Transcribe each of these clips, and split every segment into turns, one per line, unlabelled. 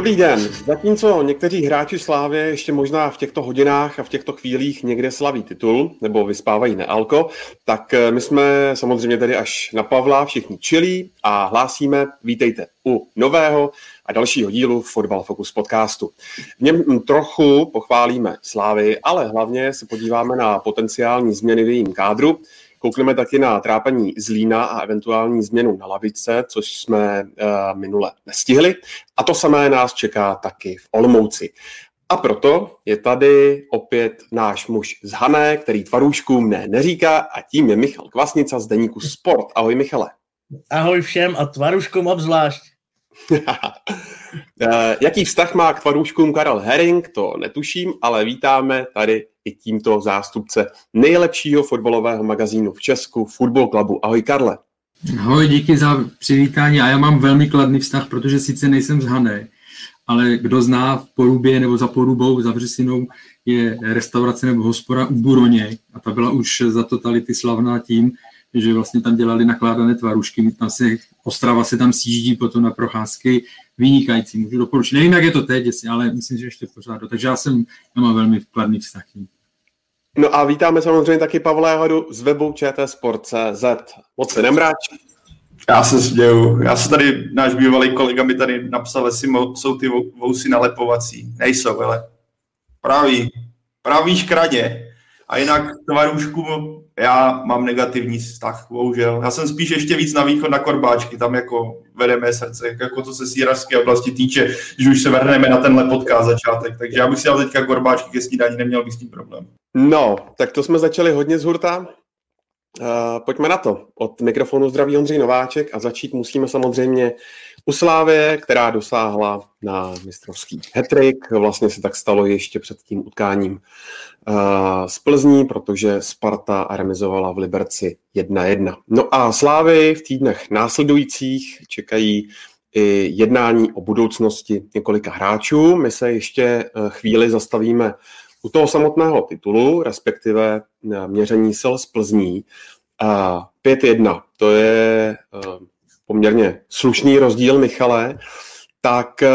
Dobrý den. Zatímco někteří hráči Slávy ještě možná v těchto hodinách a v těchto chvílích někde slaví titul nebo vyspávají nealko, tak eh, my jsme samozřejmě tady až na Pavla všichni čilí a hlásíme, vítejte u nového a dalšího dílu Fotbal Focus podcastu. V něm trochu pochválíme Slávy, ale hlavně se podíváme na potenciální změny v jejím kádru, Koukneme taky na trápení Zlína a eventuální změnu na lavice, což jsme uh, minule nestihli. A to samé nás čeká taky v Olomouci. A proto je tady opět náš muž z Hané, který tvarůžkům ne neříká a tím je Michal Kvasnica z Deníku Sport. Ahoj Michale.
Ahoj všem a tvarůžkům obzvlášť.
Eh, jaký vztah má k tvarůžkům Karel Herring, to netuším, ale vítáme tady i tímto zástupce nejlepšího fotbalového magazínu v Česku, Football Clubu. Ahoj Karle.
Ahoj, díky za přivítání a já mám velmi kladný vztah, protože sice nejsem z Hané, ale kdo zná v Porubě nebo za Porubou, za Vřesinou, je restaurace nebo hospoda u Buroně a ta byla už za totality slavná tím, že vlastně tam dělali nakládané tvarušky, tam se, Ostrava se tam sjíždí potom na procházky, vynikající, můžu doporučit. Nevím, jak je to teď, ale myslím, že ještě pořád. Takže já jsem, já mám velmi kladný vztah.
No a vítáme samozřejmě taky Pavla Jahodu z webu čtsport.cz. Moc se nemráč.
Já se směju. Já se tady, náš bývalý kolega mi tady napsal, jestli jsou ty vousy nalepovací. Nejsou, ale praví, praví škradě. A jinak tvarůžku já mám negativní vztah, bohužel. Já jsem spíš ještě víc na východ na Korbáčky, tam jako vedeme srdce, jako co se sírařské oblasti týče, že už se vrhneme na tenhle podcast začátek. Takže já bych si dal teďka Korbáčky ke snídaní, neměl bych s tím problém.
No, tak to jsme začali hodně z hurta. Uh, pojďme na to. Od mikrofonu zdraví Ondřej Nováček a začít musíme samozřejmě u Slávě, která dosáhla na mistrovský hetrik. Vlastně se tak stalo ještě před tím utkáním uh, z Plzní, protože Sparta remizovala v Liberci 1-1. No a Slávy v týdnech následujících čekají i jednání o budoucnosti několika hráčů. My se ještě eh, chvíli zastavíme u toho samotného titulu, respektive eh, měření sil z Plzní. 5-1, to je poměrně slušný rozdíl, Michale, tak eh,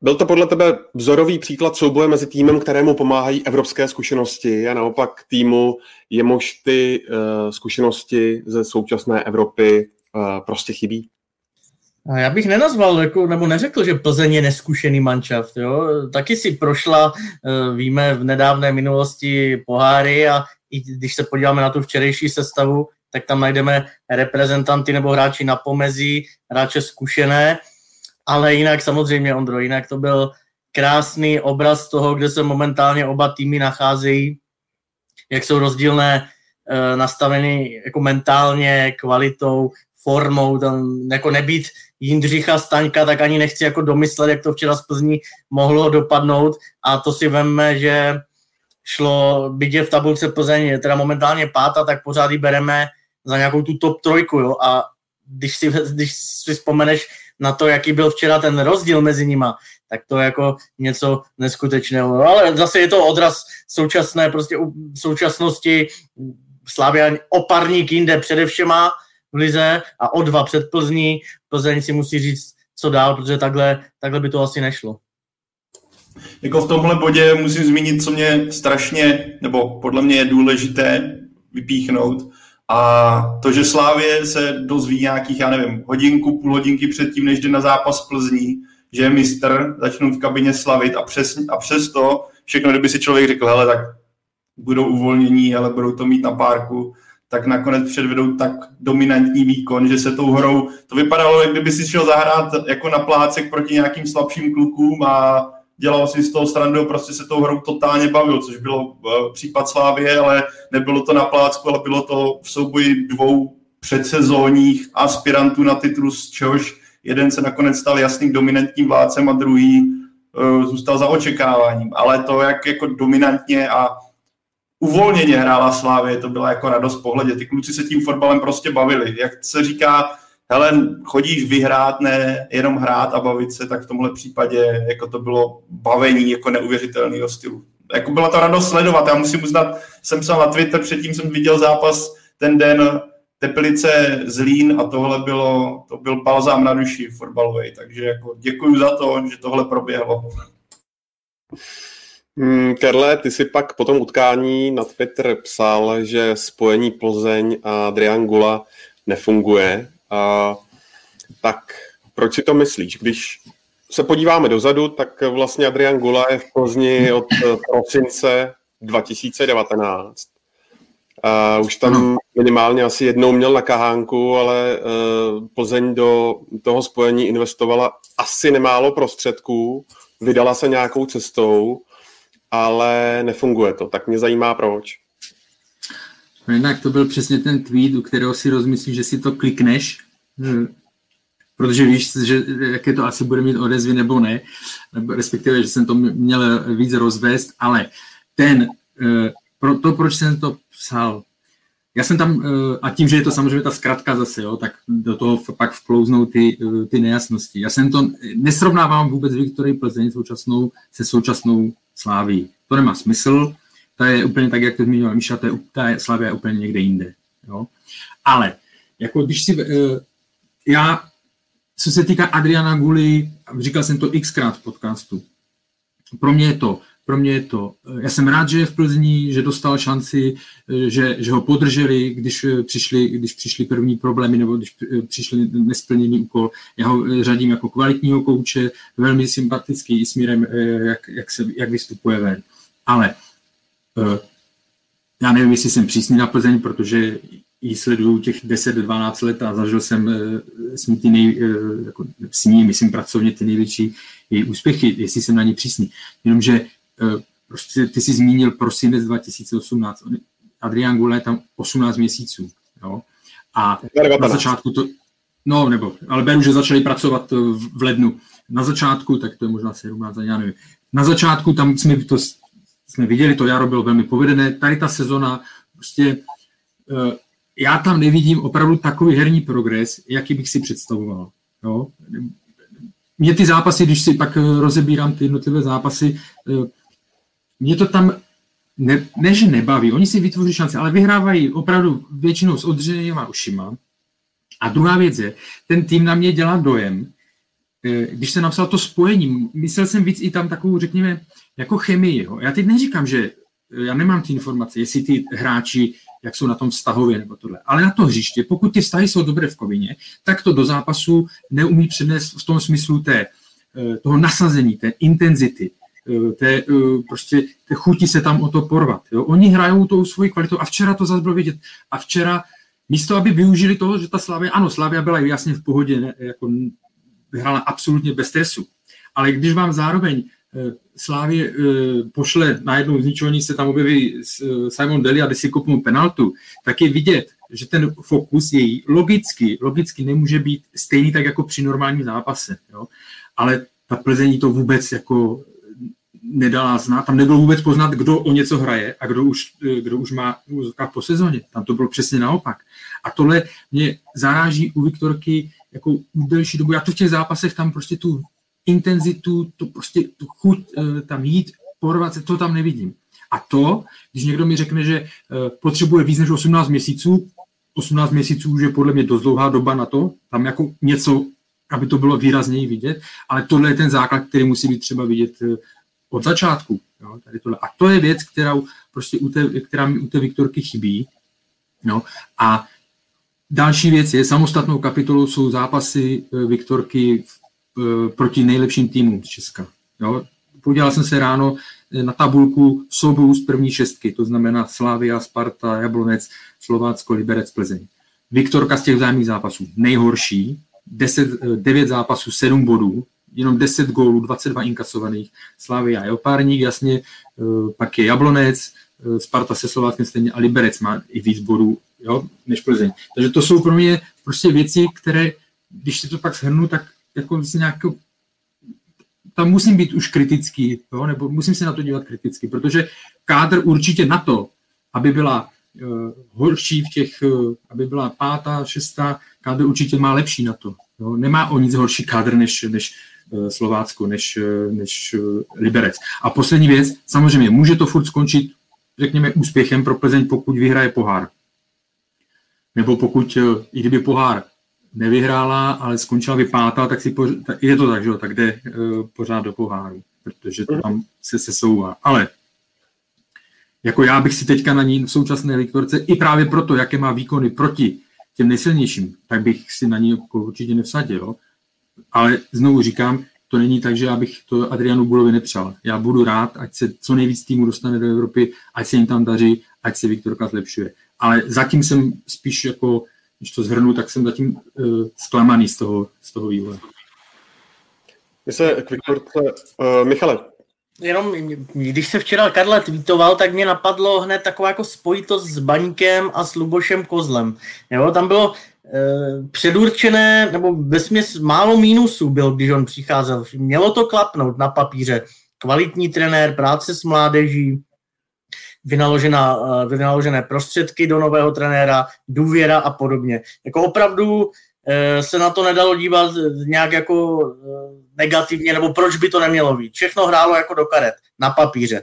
byl to podle tebe vzorový příklad souboje mezi týmem, kterému pomáhají evropské zkušenosti a naopak týmu, jemuž ty uh, zkušenosti ze současné Evropy uh, prostě chybí?
Já bych nenazval, jako, nebo neřekl, že Plzeň je neskušený manšaft. Jo? Taky si prošla, víme, v nedávné minulosti poháry a i když se podíváme na tu včerejší sestavu, tak tam najdeme reprezentanty nebo hráči na pomezí, hráče zkušené, ale jinak samozřejmě, Ondro, jinak to byl krásný obraz toho, kde se momentálně oba týmy nacházejí, jak jsou rozdílné e, nastaveny jako mentálně, kvalitou, formou, tam jako nebýt Jindřicha Staňka, tak ani nechci jako domyslet, jak to včera z Plzní mohlo dopadnout. A to si veme, že šlo, je v tabulce Plzeň teda momentálně pátá, tak pořád ji bereme za nějakou tu top trojku, jo, a když si, když si vzpomeneš na to, jaký byl včera ten rozdíl mezi nima, tak to je jako něco neskutečného. No, ale zase je to odraz současné, prostě současnosti Slavia oparník jinde především má v lize a o dva před Plzní. Plzeň si musí říct, co dál, protože takhle, takhle by to asi nešlo.
Jako v tomhle bodě musím zmínit, co mě strašně, nebo podle mě je důležité vypíchnout, a to, že Slávě se dozví nějakých, já nevím, hodinku, půl hodinky předtím, než jde na zápas Plzní, že je mistr, začnou v kabině slavit a, přes, a přesto všechno, kdyby si člověk řekl, hele, tak budou uvolnění, ale budou to mít na párku, tak nakonec předvedou tak dominantní výkon, že se tou hrou, to vypadalo, jak kdyby si šel zahrát jako na plácek proti nějakým slabším klukům a dělal si z toho strandu, prostě se tou hrou totálně bavil, což bylo uh, případ Slávie, ale nebylo to na plácku, ale bylo to v souboji dvou předsezónních aspirantů na titul, z čehož jeden se nakonec stal jasným dominantním vládcem a druhý uh, zůstal za očekáváním, ale to, jak jako dominantně a uvolněně hrála Slávě, to byla jako radost pohledě. Ty kluci se tím fotbalem prostě bavili. Jak se říká, hele, chodíš vyhrát, ne jenom hrát a bavit se, tak v tomhle případě jako to bylo bavení jako neuvěřitelného stylu. Jako byla to radost sledovat. Já musím uznat, jsem psal na Twitter, předtím jsem viděl zápas ten den Teplice Zlín a tohle bylo, to byl balzám na duši fotbalový, takže jako děkuji za to, že tohle proběhlo.
Hmm, Karle, ty si pak po tom utkání na Twitter psal, že spojení Plzeň a Driangula nefunguje. A, tak proč si to myslíš? Když se podíváme dozadu, tak vlastně Adrian Gula je v Plzni od prosince 2019. A už tam minimálně asi jednou měl na kahánku, ale uh, Plzeň do toho spojení investovala asi nemálo prostředků, vydala se nějakou cestou, ale nefunguje to. Tak mě zajímá proč.
No jinak to byl přesně ten tweet, u kterého si rozmyslíš, že si to klikneš, protože víš, že jaké to asi bude mít odezvy nebo ne, nebo respektive, že jsem to měl víc rozvést, ale ten, eh, pro to, proč jsem to psal, já jsem tam, eh, a tím, že je to samozřejmě ta zkratka zase, jo, tak do toho pak vklouznou ty, eh, ty nejasnosti. Já jsem to, nesrovnávám vůbec Viktorii Plzeň současnou se současnou Sláví. To nemá smysl, to je úplně tak, jak to zmínil Míša, to je, ta je, Slavia úplně někde jinde. Jo. Ale, jako když si, uh, já, co se týká Adriana Guli, říkal jsem to xkrát v podcastu, pro mě je to pro mě je to, já jsem rád, že je v Plzni, že dostal šanci, že, že ho podrželi, když přišli, když přišli první problémy nebo když přišli nesplněný úkol. Já ho řadím jako kvalitního kouče, velmi sympatický i směrem, jak, jak, se, jak vystupuje ven. Ale já nevím, jestli jsem přísný na Plzeň, protože ji sleduju těch 10-12 let a zažil jsem s ní ty nej, jako s ní, myslím pracovně ty největší její úspěchy, jestli jsem na ní přísný. Jenomže Eh, prostě ty jsi zmínil prosinec 2018. Adrian Gule tam 18 měsíců. Jo? A na začátku to, no nebo, ale beru, že začali pracovat eh, v lednu. Na začátku, tak to je možná 17, já nevím. Na začátku tam jsme to jsme viděli, to jaro bylo velmi povedené. Tady ta sezona, prostě eh, já tam nevidím opravdu takový herní progres, jaký bych si představoval. Jo? Mě ty zápasy, když si pak rozebírám ty jednotlivé zápasy, mě to tam ne, ne, že nebaví, oni si vytvoří šance, ale vyhrávají opravdu většinou s odřenýma ušima. A druhá věc je, ten tým na mě dělá dojem, když se napsal to spojení, myslel jsem víc i tam takovou, řekněme, jako chemii. Jo. Já teď neříkám, že já nemám ty informace, jestli ty hráči, jak jsou na tom vztahově nebo tohle, ale na to hřiště, pokud ty vztahy jsou dobré v kovině, tak to do zápasu neumí přednést v tom smyslu té, eh, toho nasazení, té intenzity, Eh, té, eh, prostě, té chuti se tam o to porvat. Jo? Oni hrajou tou svoji kvalitu a včera to zase bylo vidět. A včera místo, aby využili toho, že ta Slavia, ano, Slavia byla jasně v pohodě, ne, jako vyhrála absolutně bez stresu. Ale když vám zároveň Slávě pošle najednou z ničeho se tam objeví Simon Deli a si kopnu penaltu, tak je vidět, že ten fokus její logicky, logicky nemůže být stejný tak jako při normálním zápase. Jo? Ale ta Plzeň to vůbec jako nedala znát, tam nebylo vůbec poznat, kdo o něco hraje a kdo už, kdo už má po sezóně. Tam to bylo přesně naopak. A tohle mě zaráží u Viktorky jako delší dobu. Já to v těch zápasech tam prostě tu intenzitu, tu prostě tu chuť eh, tam jít, porovat se, to tam nevidím. A to, když někdo mi řekne, že eh, potřebuje víc než 18 měsíců, 18 měsíců už je podle mě dost dlouhá doba na to, tam jako něco, aby to bylo výrazněji vidět, ale tohle je ten základ, který musí být třeba vidět eh, od začátku. Jo, tady tohle. A to je věc, kterou prostě u té, která mi u té Viktorky chybí. Jo. A další věc je, samostatnou kapitolou jsou zápasy Viktorky e, proti nejlepším týmům z Česka. Jo. Podíval jsem se ráno e, na tabulku soubojů z první šestky, to znamená Slavia, Sparta, Jablonec, Slovácko, Liberec, Plzeň. Viktorka z těch vzájemných zápasů nejhorší, 10, 9 zápasů, 7 bodů, jenom 10 gólů, 22 inkasovaných. Slavia je opárník, jasně, eh, pak je Jablonec, eh, Sparta se Slováckem stejně a Liberec má i víc bodů jo, než Plzeň. Takže to jsou pro mě prostě věci, které, když si to pak shrnu, tak jako si nějakou tam musím být už kritický, jo, nebo musím se na to dívat kriticky, protože kádr určitě na to, aby byla uh, horší v těch, uh, aby byla pátá, šestá, kádr určitě má lepší na to. Jo. Nemá o nic horší kádr než, než uh, Slovácko, než, uh, než uh, Liberec. A poslední věc, samozřejmě může to furt skončit, řekněme, úspěchem pro Plzeň, pokud vyhraje pohár. Nebo pokud, uh, i kdyby pohár nevyhrála, ale skončila by pátá, tak si pořád, je to tak, že jo, tak jde uh, pořád do poháru, protože to tam se sesouvá. Ale jako já bych si teďka na ní v současné liktorce, i právě proto, jaké má výkony proti těm nejsilnějším, tak bych si na ní jako určitě nevsadil. Ale znovu říkám, to není tak, že já bych to Adrianu Bulovi nepřál. Já budu rád, ať se co nejvíc týmu dostane do Evropy, ať se jim tam daří, ať se Viktorka zlepšuje. Ale zatím jsem spíš jako když to zhrnu, tak jsem zatím uh, zklamaný z toho, z toho vývoje.
My se k Viktorce, uh, Michale.
Jenom, když se včera Karle tweetoval, tak mě napadlo hned taková jako spojitost s Baňkem a s Lubošem Kozlem. Jo, tam bylo uh, předurčené, nebo vesměs málo mínusů byl, když on přicházel. Mělo to klapnout na papíře. Kvalitní trenér, práce s mládeží, vynaložená, eh, vynaložené prostředky do nového trenéra, důvěra a podobně. Jako opravdu eh, se na to nedalo dívat nějak jako eh, negativně, nebo proč by to nemělo být. Všechno hrálo jako do karet, na papíře.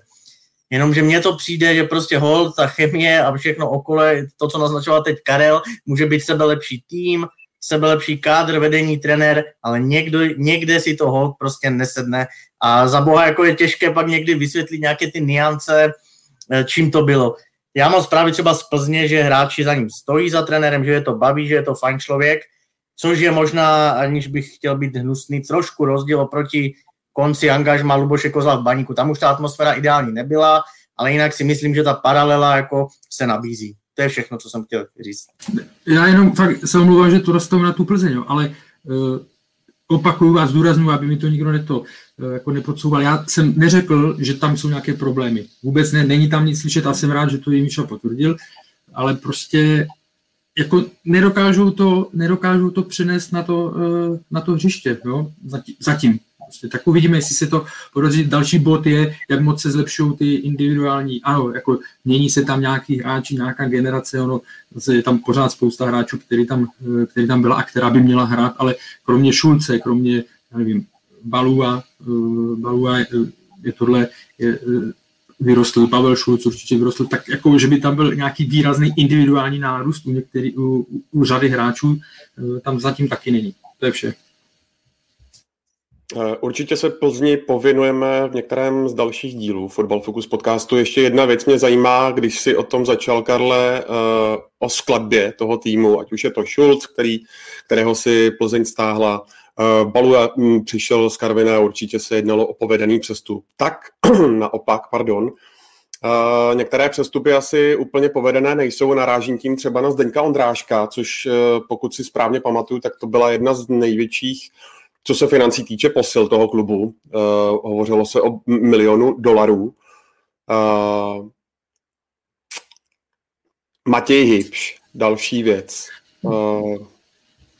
Jenomže mně to přijde, že prostě hol, ta chemie a všechno okolo, to, co naznačoval teď Karel, může být sebe lepší tým, sebe lepší kádr, vedení, trenér, ale někdo, někde si to hol prostě nesedne a za boha jako je těžké pak někdy vysvětlit nějaké ty niance, čím to bylo. Já mám zprávy třeba z Plzně, že hráči za ním stojí za trenérem, že je to baví, že je to fajn člověk, což je možná, aniž bych chtěl být hnusný, trošku rozdíl oproti konci angažma Luboše Kozla v baníku. Tam už ta atmosféra ideální nebyla, ale jinak si myslím, že ta paralela jako se nabízí. To je všechno, co jsem chtěl říct.
Já jenom fakt se omlouvám, že to dostanu na tu Plzeň, ale uh, opakuju a zdůraznuju, aby mi to nikdo neto, eh, jako nepodsouval. Já jsem neřekl, že tam jsou nějaké problémy. Vůbec ne, není tam nic slyšet a jsem rád, že to Jimiša potvrdil, ale prostě jako nedokážou to, nedokážou to přenést na to, eh, na to hřiště, jo? Zatím, zatím. Prostě tak uvidíme, jestli se to podaří. Další bod je, jak moc se zlepšují ty individuální, ano, jako mění se tam nějaký hráči, nějaká generace, ono, je tam pořád spousta hráčů, který tam, eh, který tam byla a která by měla hrát, ale kromě Šulce, kromě, já nevím, Balua, eh, Balua je, je tohle, je, eh, vyrostl, Pavel Šulc určitě vyrostl, tak jako, že by tam byl nějaký výrazný individuální nárůst u, některý, u, u řady hráčů, tam zatím taky není. To je vše.
Eh, určitě se Plzni povinujeme v některém z dalších dílů Fotbal Focus podcastu. Ještě jedna věc mě zajímá, když si o tom začal, Karle, eh, o skladbě toho týmu, ať už je to Schulz, který, kterého si Plzeň stáhla, eh, Balu hm, přišel z Karviné, určitě se jednalo o povedený přestup. Tak naopak, pardon, některé přestupy asi úplně povedené nejsou. Narážím tím třeba na Zdeňka Ondráška, což pokud si správně pamatuju, tak to byla jedna z největších co se financí týče posil toho klubu, uh, hovořilo se o milionu dolarů. Uh, Matěj Hybš, další věc. Uh,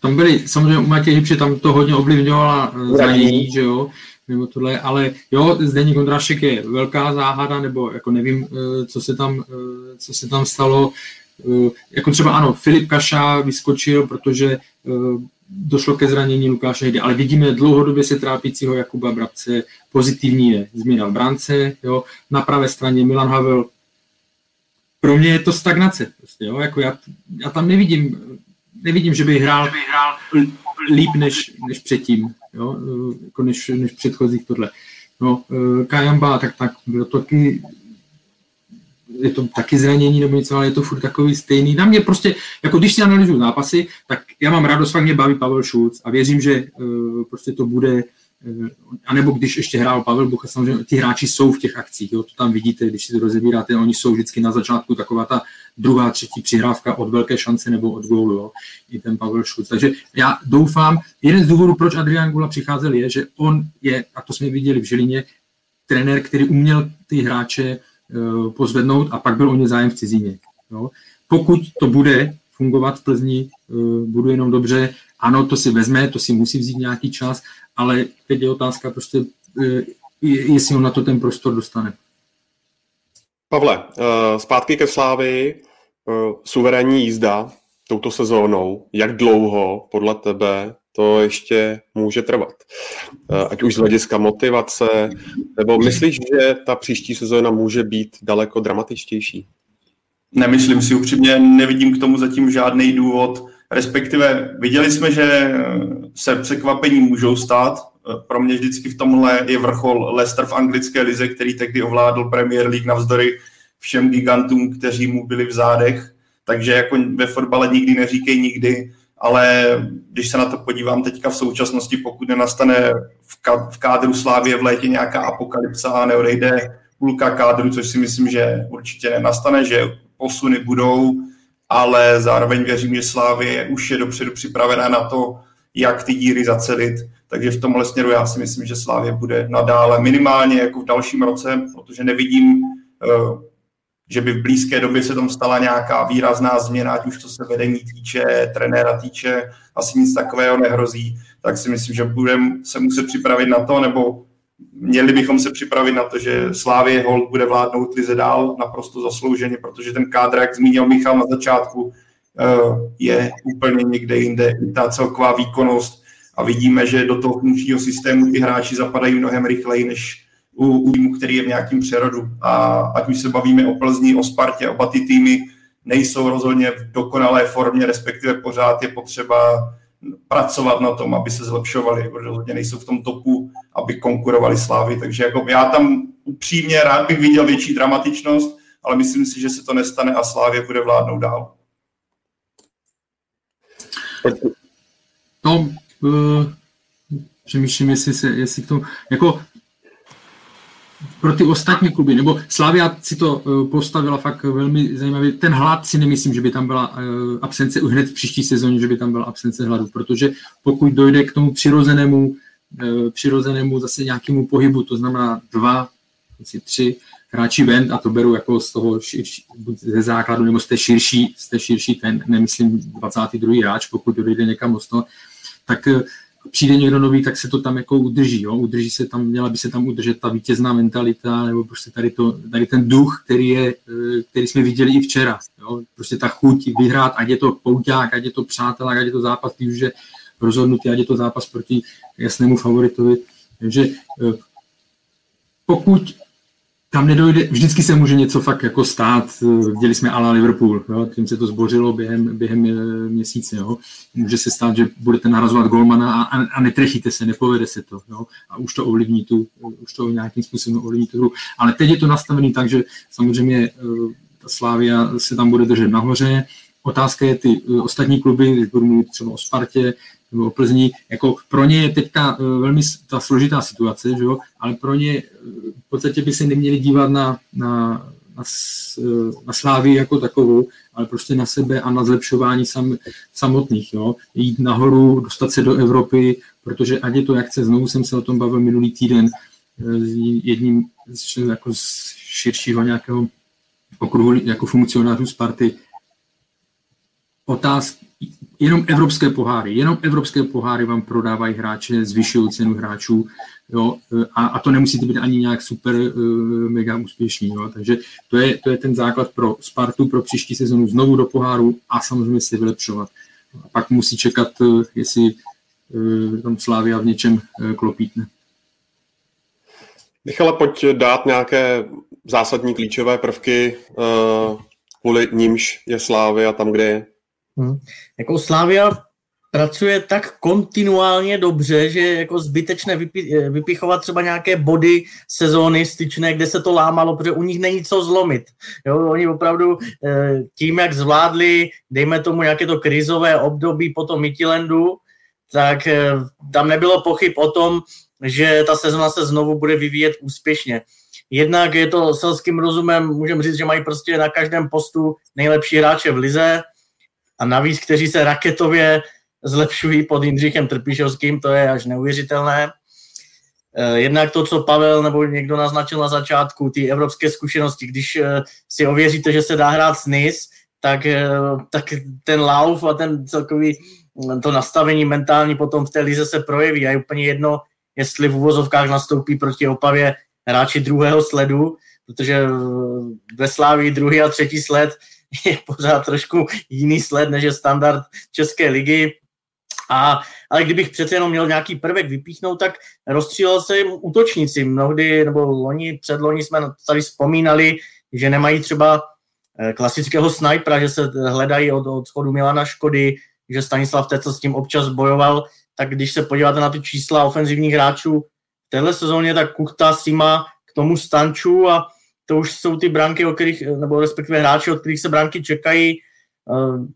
tam byly, samozřejmě u Matěj Hybše tam to hodně ovlivňovala zranění, že jo, nebo tohle, ale jo, Zdeník Ondrášek je velká záhada, nebo jako nevím, co se tam, co se tam stalo. Jako třeba ano, Filip Kaša vyskočil, protože došlo ke zranění Lukáše Hedy, ale vidíme dlouhodobě se trápícího Jakuba Brabce, pozitivní je změna v brance, jo. na pravé straně Milan Havel, pro mě je to stagnace, prostě, jo. Jako já, já tam nevidím, nevidím, že by hrál, že by hrál líp než, než předtím, jo. Jako než, než předchozích tohle. No, eh, Kajamba, tak, tak bylo to taky je to taky zranění nebo něco, ale je to furt takový stejný. Na mě prostě, jako když si analyzuju zápasy, tak já mám radost, fakt mě baví Pavel Šulc a věřím, že uh, prostě to bude, uh, anebo když ještě hrál Pavel Bucha, samozřejmě ti hráči jsou v těch akcích, jo, to tam vidíte, když si to rozebíráte, oni jsou vždycky na začátku taková ta druhá, třetí přihrávka od velké šance nebo od gólu, jo, i ten Pavel Šulc. Takže já doufám, jeden z důvodů, proč Adrian Gula přicházel, je, že on je, a to jsme viděli v Žilině, trenér, který uměl ty hráče Eh, pozvednout a pak byl o ně zájem v cizině. Jo. Pokud to bude fungovat v Plzni, eh, budu jenom dobře, ano, to si vezme, to si musí vzít nějaký čas, ale teď je otázka prostě jestli on na to ten prostor dostane.
Pavle, zpátky ke Slávy, suverénní jízda touto sezónou, jak dlouho podle tebe to ještě může trvat. Eh, ať už z hlediska motivace, nebo myslíš, že ta příští sezóna může být daleko dramatičtější?
Nemyslím si upřímně, nevidím k tomu zatím žádný důvod. Respektive viděli jsme, že se překvapení můžou stát. Eh, pro mě vždycky v tomhle je vrchol Leicester v anglické lize, který tehdy ovládl Premier League navzdory všem gigantům, kteří mu byli v zádech. Takže jako ve fotbale nikdy neříkej nikdy ale když se na to podívám teďka v současnosti, pokud nenastane v kádru Slávě v létě nějaká apokalypsa a neodejde půlka kádru, což si myslím, že určitě nenastane, že posuny budou, ale zároveň věřím, že Slávě už je dopředu připravená na to, jak ty díry zacelit. Takže v tomhle směru já si myslím, že Slávě bude nadále minimálně jako v dalším roce, protože nevidím uh, že by v blízké době se tam stala nějaká výrazná změna, ať už to se vedení týče, trenéra týče, asi nic takového nehrozí, tak si myslím, že budeme se muset připravit na to, nebo měli bychom se připravit na to, že Slávě Hold bude vládnout lize dál naprosto zaslouženě, protože ten kádr, jak zmínil Michal na začátku, eh, je úplně někde jinde. Ta celková výkonnost a vidíme, že do toho funkčního systému ty hráči zapadají mnohem rychleji, než u, u týmu, který je v nějakém přerodu. A ať už se bavíme o Plzni, o Spartě, oba ty týmy nejsou rozhodně v dokonalé formě, respektive pořád je potřeba pracovat na tom, aby se zlepšovali. Rozhodně nejsou v tom topu, aby konkurovali Slávy. Takže jako já tam upřímně rád bych viděl větší dramatičnost, ale myslím si, že se to nestane a Slávě bude vládnout dál.
No, uh, přemýšlím, jestli se, jestli to, jako pro ty ostatní kluby, nebo Slavia si to eh, postavila fakt velmi zajímavě. Ten hlad si nemyslím, že by tam byla eh, absence hned v příští sezóně, že by tam byla absence hladu, protože pokud dojde k tomu přirozenému, eh, přirozenému zase nějakému pohybu, to znamená dva, tři hráči ven, a to beru jako z toho širší, ze základu, nebo z té širší, z té širší ten, nemyslím 22. hráč, pokud dojde někam moc tak přijde někdo nový, tak se to tam jako udrží. Jo? Udrží se tam, měla by se tam udržet ta vítězná mentalita, nebo prostě tady, to, tady ten duch, který, je, eh, který jsme viděli i včera. Jo? Prostě ta chuť vyhrát, ať je to pouťák, ať je to přátel, ať je to zápas, když už je rozhodnutý, ať je to zápas proti jasnému favoritovi. Takže eh, pokud tam nedojde, vždycky se může něco fakt jako stát, viděli jsme ala Liverpool, jo, tím se to zbořilo během, během eh, měsíce, jo. může se stát, že budete narazovat golmana a, a netrefíte se, nepovede se to, jo. a už to ovlivní tu, už to nějakým způsobem ovlivní tu hru, ale teď je to nastavené tak, že samozřejmě eh, ta Slávia se tam bude držet nahoře, Otázka je ty eh, ostatní kluby, když budu mluvit třeba o Spartě, nebo o Plzni, jako pro ně je teďka eh, velmi ta složitá situace, že jo? ale pro ně eh, v podstatě by se neměli dívat na, na, na, eh, na slávy jako takovou, ale prostě na sebe a na zlepšování sam, samotných. Jo? Jít nahoru, dostat se do Evropy, protože ať je to jak chce, znovu jsem se o tom bavil minulý týden s jedním jako z širšího nějakého okruhu jako funkcionářů Sparty. Otázka, jenom evropské poháry, jenom evropské poháry vám prodávají hráče, zvyšují cenu hráčů, jo, a, a to nemusíte být ani nějak super uh, mega úspěšný, jo, takže to je, to je ten základ pro Spartu, pro příští sezonu znovu do poháru a samozřejmě si vylepšovat. A pak musí čekat, uh, jestli tam Slávia v něčem klopítne.
Michala, pojď dát nějaké zásadní klíčové prvky, kvůli nímž je Slávia tam, kde je.
Hmm. Jako Slavia pracuje tak kontinuálně dobře, že je jako zbytečné vypi- vypichovat třeba nějaké body sezóny styčné, kde se to lámalo, protože u nich není co zlomit. Jo, oni opravdu eh, tím, jak zvládli, dejme tomu, jaké to krizové období po tom Mytilendu, tak eh, tam nebylo pochyb o tom, že ta sezona se znovu bude vyvíjet úspěšně. Jednak je to selským rozumem, můžeme říct, že mají prostě na každém postu nejlepší hráče v lize, a navíc, kteří se raketově zlepšují pod Jindřichem Trpišovským, to je až neuvěřitelné. Eh, jednak to, co Pavel nebo někdo naznačil na začátku, ty evropské zkušenosti, když eh, si ověříte, že se dá hrát s NIS, tak, eh, tak ten lauf a ten celkový to nastavení mentální potom v té lize se projeví a je úplně jedno, jestli v uvozovkách nastoupí proti Opavě hráči druhého sledu, protože ve Slávii druhý a třetí sled je pořád trošku jiný sled, než je standard České ligy. A, ale kdybych přece jenom měl nějaký prvek vypíchnout, tak rozstřílel se jim útočníci. Mnohdy, nebo loni, předloni jsme tady vzpomínali, že nemají třeba eh, klasického snajpera, že se hledají od, od schodu Milana Škody, že Stanislav Tecel s tím občas bojoval, tak když se podíváte na ty čísla ofenzivních hráčů v téhle sezóně, tak Kuchta, Sima k tomu Stanču a to už jsou ty branky, o kterých, nebo respektive hráči, od kterých se branky čekají. Eh,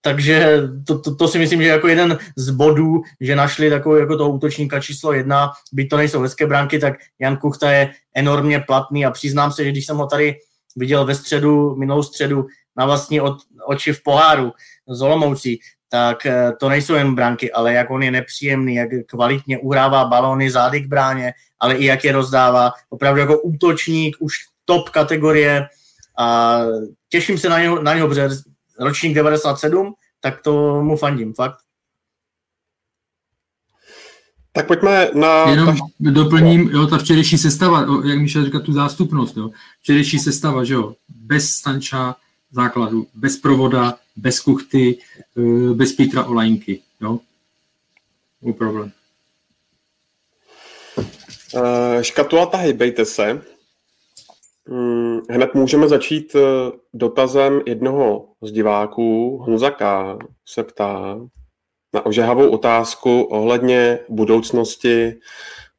takže to, to, to, si myslím, že jako jeden z bodů, že našli takového jako toho útočníka číslo jedna, byť to nejsou hezké branky, tak Jan Kuchta je enormně platný a přiznám se, že když jsem ho tady viděl ve středu, minulou středu, na vlastní oči v poháru z Olomoucí, tak eh, to nejsou jen branky, ale jak on je nepříjemný, jak kvalitně uhrává balóny zády k bráně, ale i jak je rozdává. Opravdu jako útočník, už top kategorie a těším se na něho, na něho protože ročník 97, tak to mu fandím, fakt.
Tak pojďme na...
Jenom doplním, jo, ta včerejší sestava, jak Michal říká, tu zástupnost, jo. Včerejší sestava, že jo, bez Stanča základu, bez provoda, bez kuchty, eh, bez Petra Olajnky, jo. No problém.
Uh, škatulata, hejbejte se. Hmm, hned můžeme začít eh, dotazem jednoho z diváků. Honzaka se ptá na ožehavou otázku ohledně budoucnosti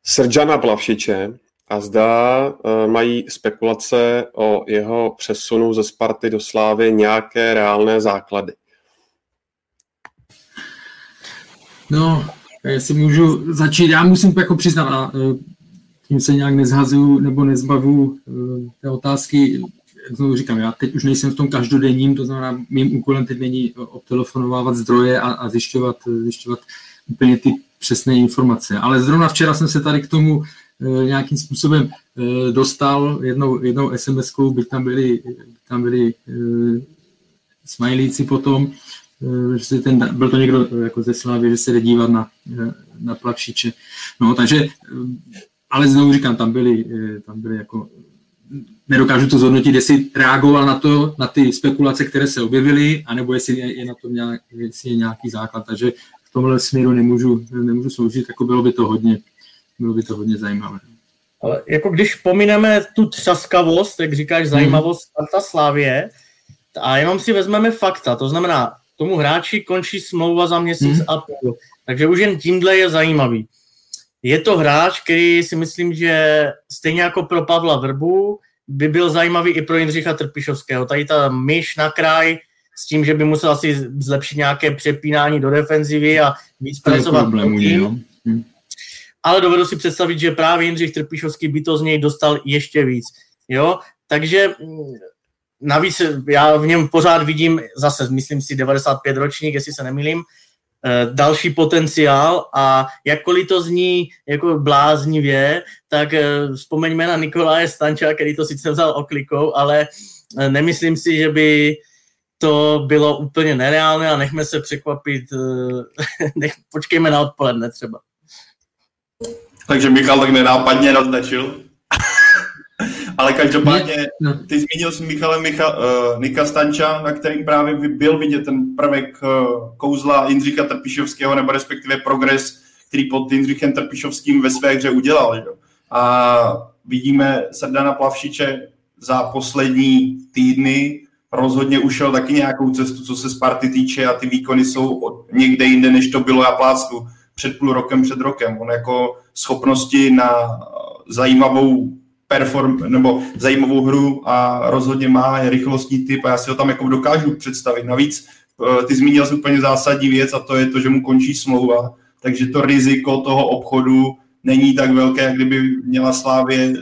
Srdžana Plavšiče a zda uh, mají spekulace o jeho přesunu ze Sparty do Slávy nějaké reálné základy.
No, jestli můžu začít, já musím jako přiznat, eh, tím se nějak nezhazuju nebo nezbavu eh, té otázky. Jak znovu říkám, já teď už nejsem v tom každodenním, to znamená, mým úkolem teď není obtelefonovávat zdroje a, a zjišťovat, zjišťovat úplně ty přesné informace. Ale zrovna včera jsem se tady k tomu nějakým způsobem dostal jednou, jednou SMS-kou, by tam byli, tam byli smajlíci potom, že se ten, byl to někdo jako ze Slávy, že se jde dívat na, na plavšiče. No, takže ale znovu říkám, tam byly, eh, tam byly jako nedokážu to zhodnotit, jestli reagoval na to, na ty spekulace, které se objevily, anebo jestli je, je na tom nějak, jestli je nějaký základ. Takže v tomhle směru nemůžu, nemůžu sloužit, jako bylo by to hodně, bylo by to hodně zajímavé.
Ale jako když pomineme tu třaskavost, jak říkáš, zajímavost hmm. Sparta Slávě, a jenom si vezmeme fakta, to znamená, tomu hráči končí smlouva za měsíc hmm. a půl, takže už jen tímhle je zajímavý je to hráč, který si myslím, že stejně jako pro Pavla Vrbu by byl zajímavý i pro Jindřicha Trpišovského. Tady ta myš na kraj s tím, že by musel asi zlepšit nějaké přepínání do defenzivy a víc pracovat. Problému, hm. Ale dovedu si představit, že právě Jindřich Trpišovský by to z něj dostal ještě víc. Jo? Takže hm, navíc já v něm pořád vidím, zase myslím si 95 ročník, jestli se nemýlím, další potenciál a jakkoliv to zní jako bláznivě, tak eh, vzpomeňme na Nikolaje Stanča, který to sice vzal oklikou, ale eh, nemyslím si, že by to bylo úplně nereálné a nechme se překvapit, nech, počkejme na odpoledne třeba.
Takže Michal tak nenápadně naznačil. Ale každopádně, no. ty zmínil jsi Michale Micha, uh, Nika Stanča, na kterým právě byl vidět ten prvek uh, kouzla Jindřicha Trpišovského, nebo respektive progres, který pod Jindřichem Trpišovským ve své hře udělal. Že? A vidíme Srdana Plavšiče za poslední týdny rozhodně ušel taky nějakou cestu, co se Sparty týče a ty výkony jsou někde jinde, než to bylo já plácnu před půl rokem, před rokem. On jako schopnosti na zajímavou perform, nebo zajímavou hru a rozhodně má rychlostní typ a já si ho tam jako dokážu představit. Navíc eh, ty zmínil jsi úplně zásadní věc a to je to, že mu končí smlouva, takže to riziko toho obchodu není tak velké, jak kdyby měla Slávě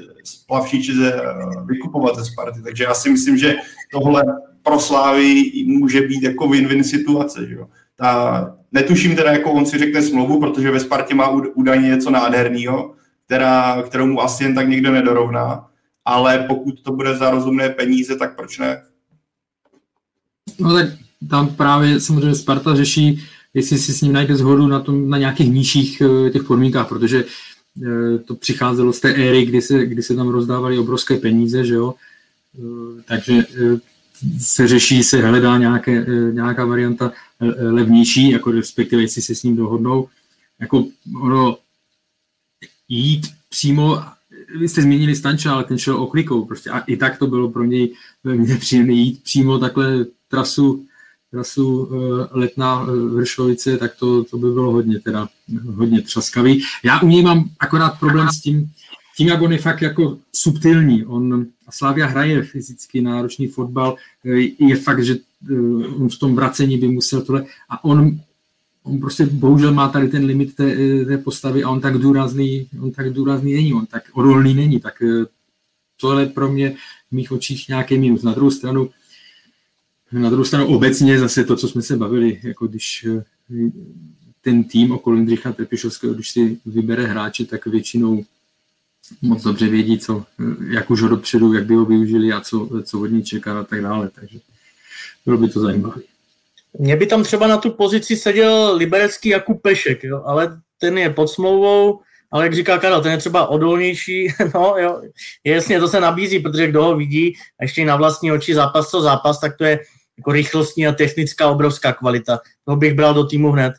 plavšiče eh, vykupovat ze Sparty. Takže já si myslím, že tohle pro Slávy může být jako win-win situace. Že jo? Ta, netuším teda, jako on si řekne smlouvu, protože ve Spartě má údajně něco nádherného, která, kterou mu asi jen tak někdo nedorovná, ale pokud to bude za rozumné peníze, tak proč ne?
No tak tam právě samozřejmě Sparta řeší, jestli si s ním najde zhodu na, tom, na nějakých nižších eh, těch podmínkách, protože to přicházelo z té éry, kdy se, kdy se tam rozdávaly obrovské peníze, že jo. Takže se řeší, se hledá nějaké, nějaká varianta levnější, jako respektive jestli se s ním dohodnou. Jako ono jít přímo, vy jste změnili Stanča, ale ten šel oklikou prostě a i tak to bylo pro něj velmi nepříjemné jít přímo takhle trasu, trasu uh, letná uh, Vršovice, tak to, to by bylo hodně teda, hodně třaskavý. Já u něj mám akorát problém s tím, tím, jak on je fakt jako subtilní. On, Slavia hraje fyzicky náročný fotbal, je fakt, že on v tom vracení by musel tohle a on on prostě bohužel má tady ten limit té, té postavy a on tak důrazný, on tak důrazný není, on tak odolný není, tak eh, tohle pro mě v mých očích nějaký minus. Na druhou stranu, na druhou stranu obecně zase to, co jsme se bavili, jako když eh, ten tým okolo Jindřicha Trpišovského, když si vybere hráče, tak většinou moc dobře vědí, co, eh, jak už ho dopředu, jak by ho využili a co, co od něj čeká a tak dále. Takže bylo by to zajímavé.
Mně by tam třeba na tu pozici seděl liberecký Jakub Pešek, jo, ale ten je pod smlouvou, ale jak říká Karel, ten je třeba odolnější, no jo, jasně, to se nabízí, protože kdo ho vidí, a ještě na vlastní oči zápas co zápas, tak to je jako rychlostní a technická obrovská kvalita. To bych bral do týmu hned.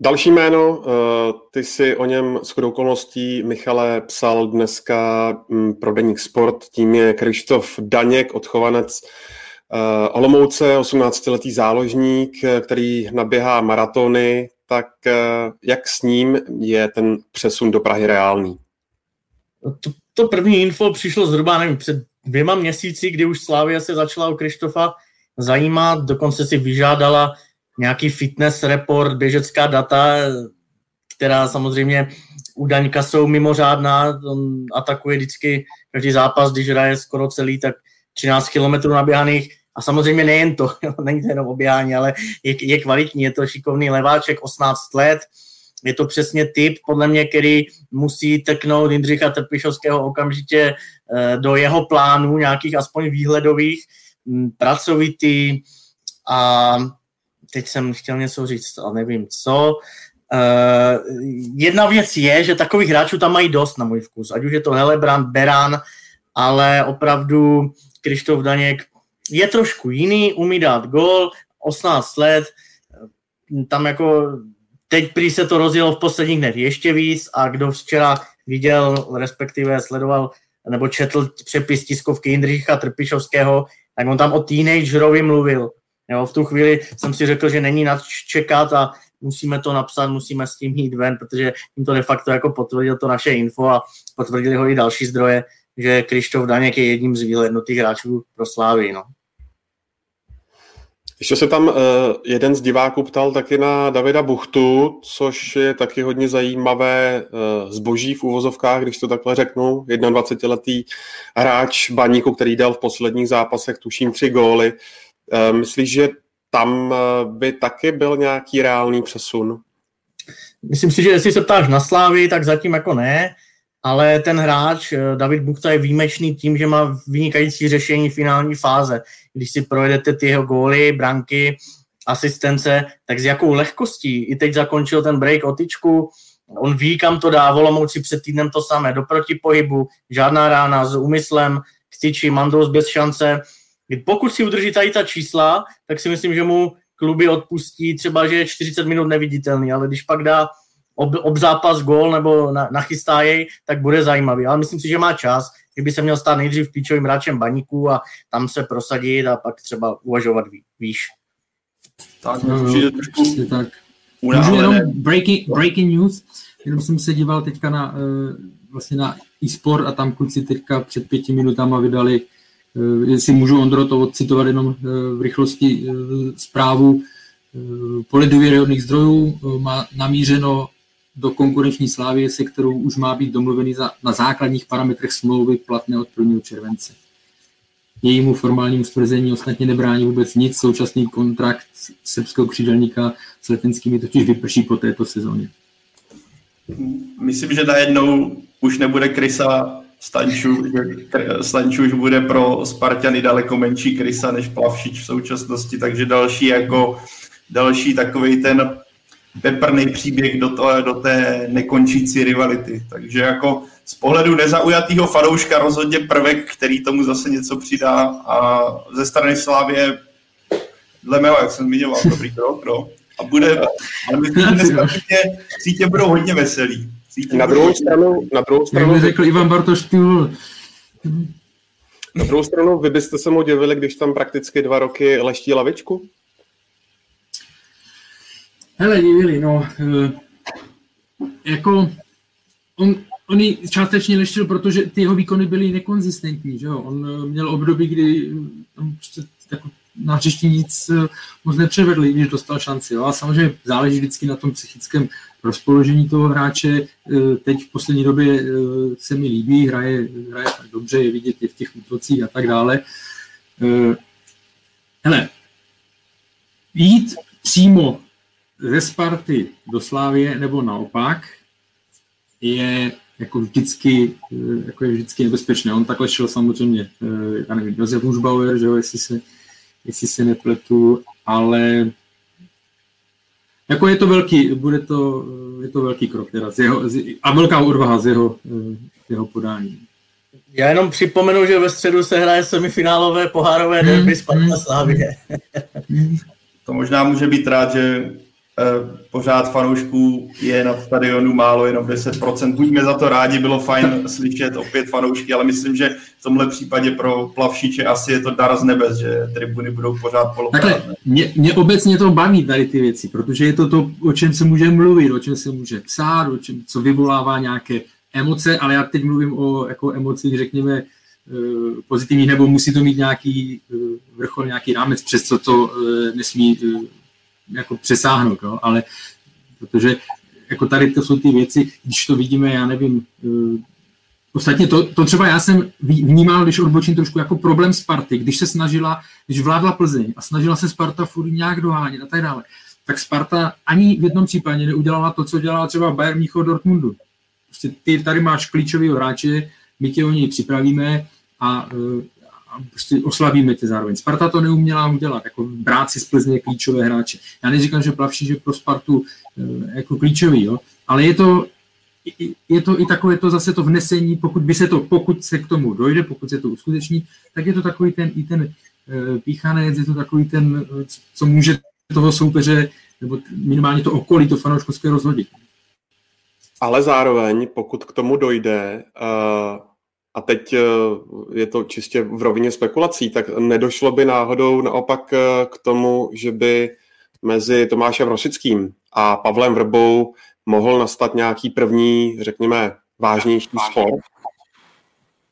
Další jméno, eh, ty si o něm s okolností Michale psal dneska mm, pro Deník Sport, tím je Krištof Daněk, odchovanec Olomouce, 18-letý záložník, eh, který naběhá maratony, tak uh, jak s ním je ten přesun do Prahy reálný?
To, to první info přišlo zhruba nevím, před dvěma měsíci, kdy už Slávia se začala o Krištofa zajímat, dokonce si vyžádala nějaký fitness report, běžecká data, která samozřejmě u Daňka jsou mimořádná, on atakuje vždycky každý zápas, když hraje skoro celý, tak 13 kilometrů naběhaných. A samozřejmě nejen to, není to jenom oběhání, ale je, je kvalitní, je to šikovný leváček, 18 let, je to přesně typ, podle mě, který musí teknout Jindřicha Trpišovského okamžitě eh, do jeho plánů, nějakých aspoň výhledových, hm, pracovitý. A teď jsem chtěl něco říct, ale nevím co. Uh, jedna věc je, že takových hráčů tam mají dost na můj vkus, ať už je to Helebrand, Beran, ale opravdu Krištof Daněk je trošku jiný, umí dát gol, 18 let, tam jako teď prý se to rozjelo v posledních dnech ještě víc a kdo včera viděl, respektive sledoval nebo četl přepis tiskovky Jindřicha Trpišovského, tak on tam o teenagerovi mluvil. Jo, v tu chvíli jsem si řekl, že není nad čekat a musíme to napsat, musíme s tím jít ven, protože jim to de facto jako potvrdil to naše info a potvrdili ho i další zdroje, že Krištof Daněk je jedním z výhlednutých hráčů pro Slávy. No.
Ještě se tam uh, jeden z diváků ptal taky na Davida Buchtu, což je taky hodně zajímavé uh, zboží v úvozovkách, když to takhle řeknu. 21-letý hráč baníku, který dal v posledních zápasech tuším tři góly. Uh, myslíš, že tam by taky byl nějaký reálný přesun?
Myslím si, že jestli se ptáš na Slávy, tak zatím jako ne ale ten hráč, eh, David Buchta, je výjimečný tím, že má vynikající řešení finální fáze. Když si projedete ty jeho góly, branky, asistence, tak s jakou lehkostí. I teď zakončil ten break o tyčku, on ví, kam to dá, Volomouci před týdnem to samé, do protipohybu, žádná rána s úmyslem, k tyči, Mandous bez šance. Pokud si udrží tady ta čísla, tak si myslím, že mu kluby odpustí třeba, že je 40 minut neviditelný, ale když pak dá ob, ob zápas gól nebo na, nachystá jej, tak bude zajímavý. Ale myslím si, že má čas, že by se měl stát nejdřív klíčovým hráčem baníku a tam se prosadit a pak třeba uvažovat výš.
Tak, no, no, trošku tak. Můžu jenom breaking, breaking news, jenom jsem se díval teďka na, uh, vlastně na e-sport a tam kluci teďka před pěti minutama vydali, uh, jestli můžu Ondro to odcitovat jenom uh, v rychlosti zprávu, podle důvěryhodných zdrojů má namířeno do konkurenční slávy, se kterou už má být domluvený za, na základních parametrech smlouvy platné od 1. července. Jejímu formálnímu stvrzení ostatně nebrání vůbec nic. Současný kontrakt srbského křídelníka s letenskými totiž vyprší po této sezóně.
Myslím, že najednou už nebude Krysa Stanču, Stanču už bude pro Spartany daleko menší Krysa než Plavšič v současnosti, takže další jako další takový ten peprný příběh do, to, do té nekončící rivality. Takže jako z pohledu nezaujatého fanouška rozhodně prvek, který tomu zase něco přidá a ze strany Slávě dle mého, jak jsem zmiňoval, dobrý krok, no. A bude, ale myslím, že dneska sítě, sítě budou hodně veselý. Sítě
Na druhou stranu, na druhou
Jak
stranu,
by řekl Ivan Bartoš, ty
na druhou stranu, vy byste se mu divili, když tam prakticky dva roky leští lavičku?
Hele, divili, no, eh, jako, on, on ji částečně leštil, protože ty jeho výkony byly nekonzistentní, že jo? On eh, měl období, kdy eh, tam prostě jako na hřišti nic moc nepřevedl, i když dostal šanci, jo? A samozřejmě záleží vždycky na tom psychickém rozpoložení toho hráče. Teď v poslední době se mi líbí, hraje, hraje fakt dobře, je vidět je v těch útocích a tak dále. Hele, jít přímo ze Sparty do Slávie nebo naopak je jako vždycky, eh, jako je vždycky nebezpečné. On takhle šel samozřejmě, eh, já nevím, Josef Mužbauer, že jo, jestli se, jestli se nepletu, ale jako je to velký, bude to, eh, je to velký krok teda z jeho, z, a velká odvaha z jeho, eh, jeho podání.
Já jenom připomenu, že ve středu se hraje semifinálové pohárové
Hmm,
derby Sparta
hmm.
Slávě.
To možná může být rád, že pořád fanoušků je na stadionu málo, jenom 10%. Buďme za to rádi, bylo fajn slyšet opět fanoušky, ale myslím, že v tomhle případě pro plavšiče asi je to dar z nebes, že tribuny budou pořád
Takhle,
poloprázdné.
mě, mě obecně to baví tady ty věci, protože je to to, o čem se může mluvit, o čem se může psát, o čem, co vyvolává nějaké emoce, ale já teď mluvím o jako emocích, řekněme, eh, pozitivních, nebo musí to mít nějaký eh, vrchol, nějaký rámec, přes co to eh, nesmí eh, jako přesáhnout, no? ale protože jako tady to jsou ty věci, když to vidíme, já nevím, eh, Ostatně to, to třeba já jsem vnímal, když odbočím trošku jako problém Sparty, když se snažila, když vládla Plzeň a snažila se Sparta furt nějak dohánět a tak dále, tak Sparta ani v jednom případě neudělala to, co dělala třeba Bayern Mnichov Dortmundu. Prostě ty tady máš klíčový hráče, my tě o něj připravíme a, eh, a prostě oslavíme tě zároveň. Sparta to neuměla udělat, jako brát si z Plzně klíčové hráče. Já neříkám, že Plavší, že pro Spartu eh, jako klíčový, jo, ale je to, je to i takové to zase to vnesení, pokud by se to, pokud se k tomu dojde, pokud se to uskuteční, tak je to takový ten, i ten eh, píchanec, je to takový ten, co- může toho soupeře, nebo minimálně to okolí, to fanouškovské rozhodit.
Ale zároveň, pokud k tomu dojde, uh, a teď uh, je to čistě v rovině spekulací, tak nedošlo by náhodou naopak uh, k tomu, že by mezi Tomášem Rosickým a Pavlem Vrbou mohl nastat nějaký první, řekněme, vážnější spor.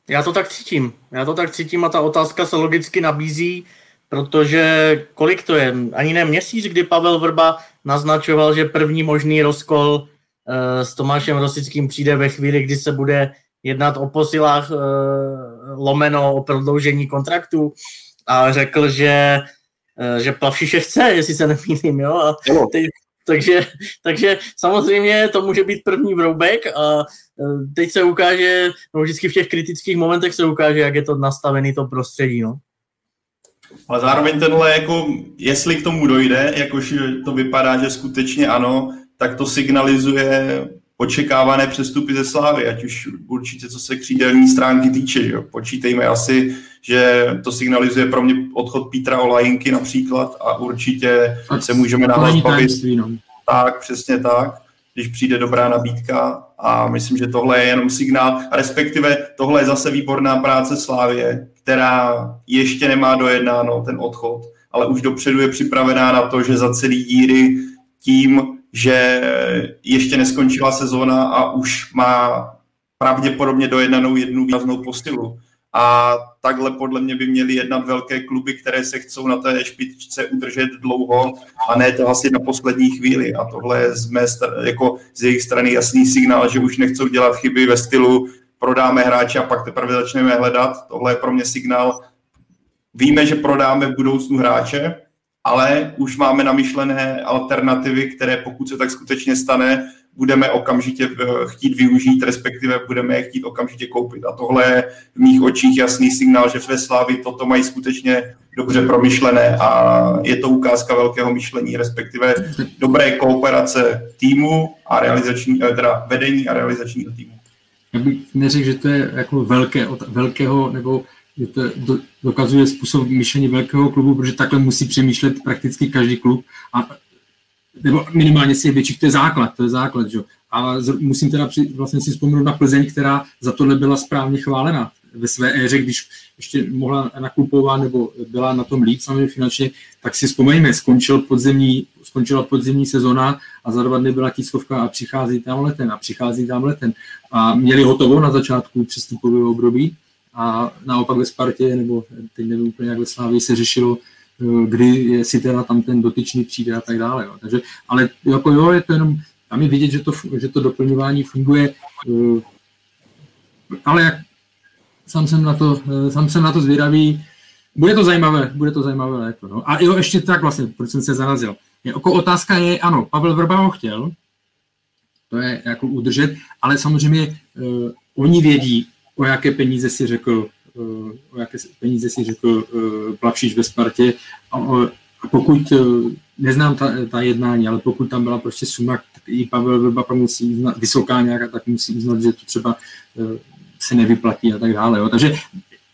Já to tak cítím. Já to tak cítím a ta otázka se logicky nabízí, protože kolik to je? Ani ne měsíc, kdy Pavel Vrba naznačoval, že první možný rozkol eh, s Tomášem Rosickým přijde ve chvíli, kdy se bude jednat o posilách eh, lomeno o prodloužení kontraktu a řekl, že, eh, že Plavšiše chce, jestli se nemýlím, jo, a teď, takže, takže samozřejmě to může být první vroubek a eh, teď se ukáže, no vždycky v těch kritických momentech se ukáže, jak je to nastavený to prostředí, no.
Ale zároveň tenhle, jako, jestli k tomu dojde, jakož to vypadá, že skutečně ano, tak to signalizuje očekávané přestupy ze Slávy, ať už určitě co se křídelní stránky týče. Jo. Počítejme asi, že to signalizuje pro mě odchod Petra Olajinky například a určitě
A
se můžeme
není
bavit
no.
tak, přesně tak, když přijde dobrá nabídka a myslím, že tohle je jenom signál, a respektive tohle je zase výborná práce Slávě, která ještě nemá dojednáno ten odchod, ale už dopředu je připravená na to, že za celý díry tím, že ještě neskončila sezóna a už má pravděpodobně dojednanou jednu výraznou posilu. A takhle podle mě by měly jednat velké kluby, které se chcou na té špičce udržet dlouho a ne to asi na poslední chvíli. A tohle je z, mé jako z jejich strany jasný signál, že už nechcou dělat chyby ve stylu prodáme hráče a pak teprve začneme hledat. Tohle je pro mě signál. Víme, že prodáme v budoucnu hráče, ale už máme namyšlené alternativy, které pokud se tak skutečně stane, budeme okamžitě eh, chtít využít, respektive budeme je chtít okamžitě koupit. A tohle je v mých očích jasný signál, že ve Slávi toto mají skutečně dobře promyšlené a je to ukázka velkého myšlení, respektive dobré kooperace týmu a realizační, eh, teda vedení a realizačního týmu.
Já bych neřekl, že to je jako velké, od velkého, nebo že to do, dokazuje způsob myšlení velkého klubu, protože takhle musí přemýšlet prakticky každý klub a nebo minimálně si je větší, to je základ, to je základ, že? A musím teda při, vlastně si vzpomenout na Plzeň, která za tohle byla správně chválena ve své éře, když ještě mohla nakupovat nebo byla na tom líp samozřejmě finančně, tak si vzpomeňme, skončil podzemní, skončila podzemní sezona a za dva dny byla tiskovka a přichází tam leten a přichází tam leten. A měli hotovo na začátku přestupového období a naopak ve Spartě, nebo teď nevím úplně, jak ve Slávii se řešilo, eh, kdy si teda tam ten dotyčný přijde a tak dále. Jo. Takže, ale jako jo, je to jenom, tam je vidět, že to, že to doplňování funguje, eh, ale jak sám jsem na to, eh, sám jsem na to zvědavý. Bude to zajímavé, bude to zajímavé léto. No. A jo, ještě tak vlastně, proč jsem se zarazil. Jako otázka je, ano, Pavel Vrba ho chtěl, to je jako udržet, ale samozřejmě uh, oni vědí, o jaké peníze si řekl, uh, o jaké peníze si řekl uh, Plavšič ve Spartě a, a pokud, uh, neznám ta, ta jednání, ale pokud tam byla prostě suma, tak i Pavel Vrba musí uznat, vysoká nějaká, tak musí uznat, že to třeba se nevyplatí a tak dále. Jo. Takže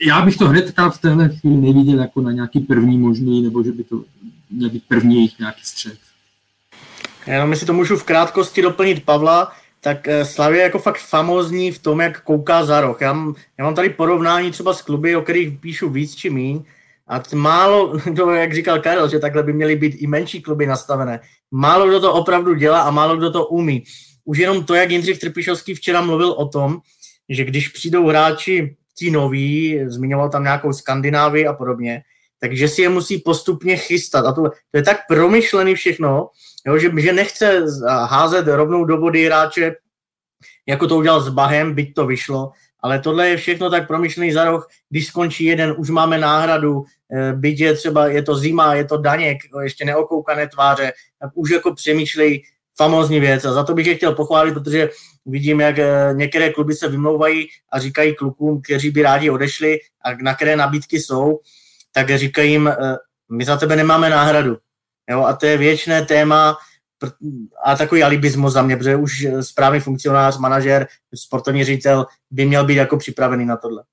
já bych to hned v téhle chvíli neviděl jako na nějaký první možný, nebo že by to měl být první jejich nějaký střed.
Jenom jestli to můžu v krátkosti doplnit Pavla, tak eh, Slavě je jako fakt famózní v tom, jak kouká za roh. Já, mám, já mám tady porovnání třeba s kluby, o kterých píšu víc či míň, a málo, to, jak říkal Karel, že takhle by měly být i menší kluby nastavené. Málo kdo to opravdu dělá a málo kdo to umí. Už jenom to, jak Jindřich Trpišovský včera mluvil o tom, že když přijdou hráči ti noví, zmiňoval tam nějakou Skandinávii a podobně, takže si je musí postupně chystat. A to, to je tak promyšlený všechno, jo, že, že nechce házet rovnou do vody hráče, jako to udělal s Bahem, byť to vyšlo, ale tohle je všechno tak promyšlený za roh, když skončí jeden, už máme náhradu, eh, byť je třeba, je to zima, je to daněk, ještě neokoukané tváře, tak už jako přemýšlej famózní věc. A za to bych je chtěl pochválit, protože vidím, jak eh, některé kluby se vymlouvají a říkají klukům, kteří by rádi odešli a na které nabídky jsou, tak říkají jim, eh, my za tebe nemáme náhradu. Jo, a to je věčné téma a takový alibismus za mě, protože už správný funkcionář, manažer, sportovní ředitel by měl být jako připravený na tohle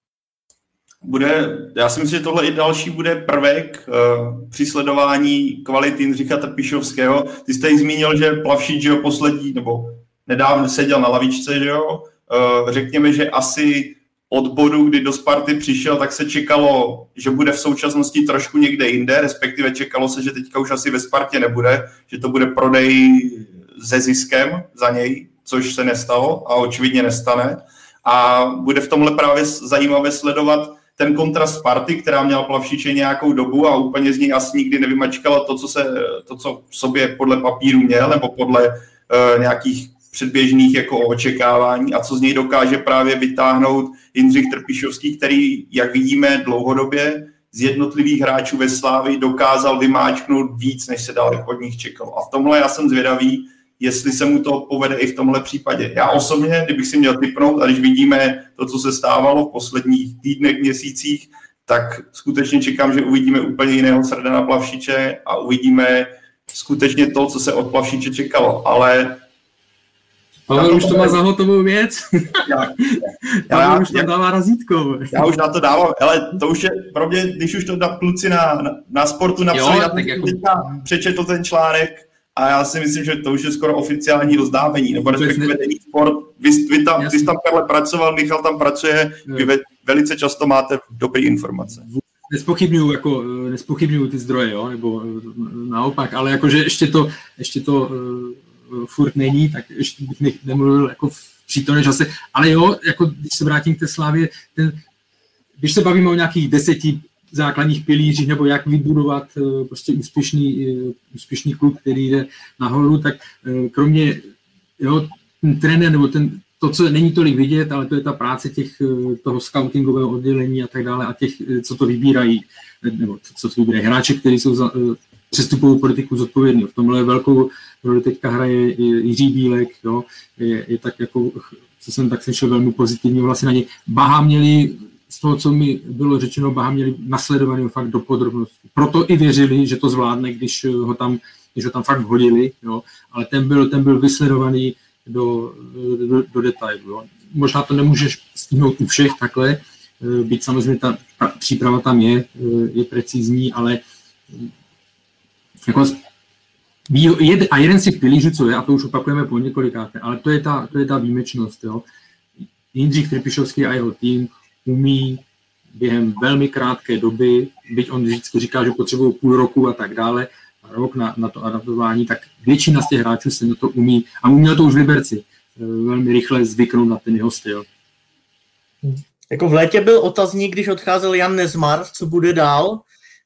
bude, já si myslím, že tohle i další bude prvek uh, při sledování kvality Jindřicha Trpišovského. Ty jste jí zmínil, že Plavšič, že jo, poslední, nebo nedávno seděl na lavičce, že jo. Uh, řekněme, že asi od bodu, kdy do Sparty přišel, tak se čekalo, že bude v současnosti trošku někde jinde, respektive čekalo se, že teďka už asi ve Spartě nebude, že to bude prodej se ziskem za něj, což se nestalo a očividně nestane. A bude v tomhle právě zajímavé sledovat, ten kontrast Sparty, která měla Plavšiče nějakou dobu a úplně z ní asi nikdy nevymačkala to, co, se, to, co v sobě podle papíru měl, nebo podle uh, nějakých předběžných jako očekávání a co z něj dokáže právě vytáhnout Jindřich Trpišovský, který, jak vidíme dlouhodobě, z jednotlivých hráčů ve Slávi dokázal vymáčknout víc, než se dál od nich čekalo. A v tomhle já jsem zvědavý, jestli se mu to povede i v tomhle případě. Já osobně, kdybych si měl typnout, a když vidíme to, co se stávalo v posledních týdnech, měsících, tak skutečně čekám, že uvidíme úplně jiného Srdana Plavšiče a uvidíme skutečně to, co se od Plavšiče čekalo. Ale
Pavel už to má za hotovou věc. Já, já, já, už to dává razítko.
Já už na to dávám, ale to už je pro mě, když už to dá kluci na, na, na sportu napsali, jo, tak jako... přečetl ten článek, a já si myslím, že to už je skoro oficiální oznámení, nebo respektive denní sport. Vy, vy, tam, vy tam Karle pracoval, Michal tam pracuje, vy ve, velice často máte dobré informace.
Nespochybnuju, jako, nespochybnuju ty zdroje, jo? nebo naopak, ale jakože ještě to, ještě to uh, furt není, tak ještě bych ne, nemluvil jako v přítomném čase. Ale jo, jako když se vrátím k té slávě, ten, když se bavíme o nějakých deseti základních pilířích, nebo jak vybudovat eh, prostě úspěšný, eh, úspěšný klub, který jde nahoru, tak eh, kromě jo, ten trenér, nebo ten, to, co není tolik vidět, ale to je ta práce těch, toho scoutingového oddělení a tak dále a těch, co to vybírají, nebo co to vybírají hráče, kteří jsou za přestupovou politiku zodpovědní. V tomhle velkou roli teďka hraje Jiří Bílek, jo, je, je tak jako, co jsem tak slyšel velmi pozitivně vlastně na ně. Baha měli z toho, co mi bylo řečeno, Baha měli nasledovaný fakt do podrobností. Proto i věřili, že to zvládne, když ho tam, když ho tam fakt vhodili, jo. ale ten byl, ten byl vysledovaný do, do, do detailu. Jo. Možná to nemůžeš stihnout u všech takhle, eh, byť samozřejmě ta, ta příprava tam je, eh, je precizní, ale jako a jeden těch pilířů, co je, a to už opakujeme po několikáté, ale to je ta, to je ta výjimečnost. Jo. Jindřich Trpišovský a jeho tým umí během velmi krátké doby, byť on vždycky říká, že potřebují půl roku a tak dále, a rok na, na to adaptování, tak většina z těch hráčů se na to umí, a uměl to už v Liberci, eh, velmi rychle zvyknout na ten jeho styl.
Jako v létě byl otazník, když odcházel Jan Nezmar, co bude dál,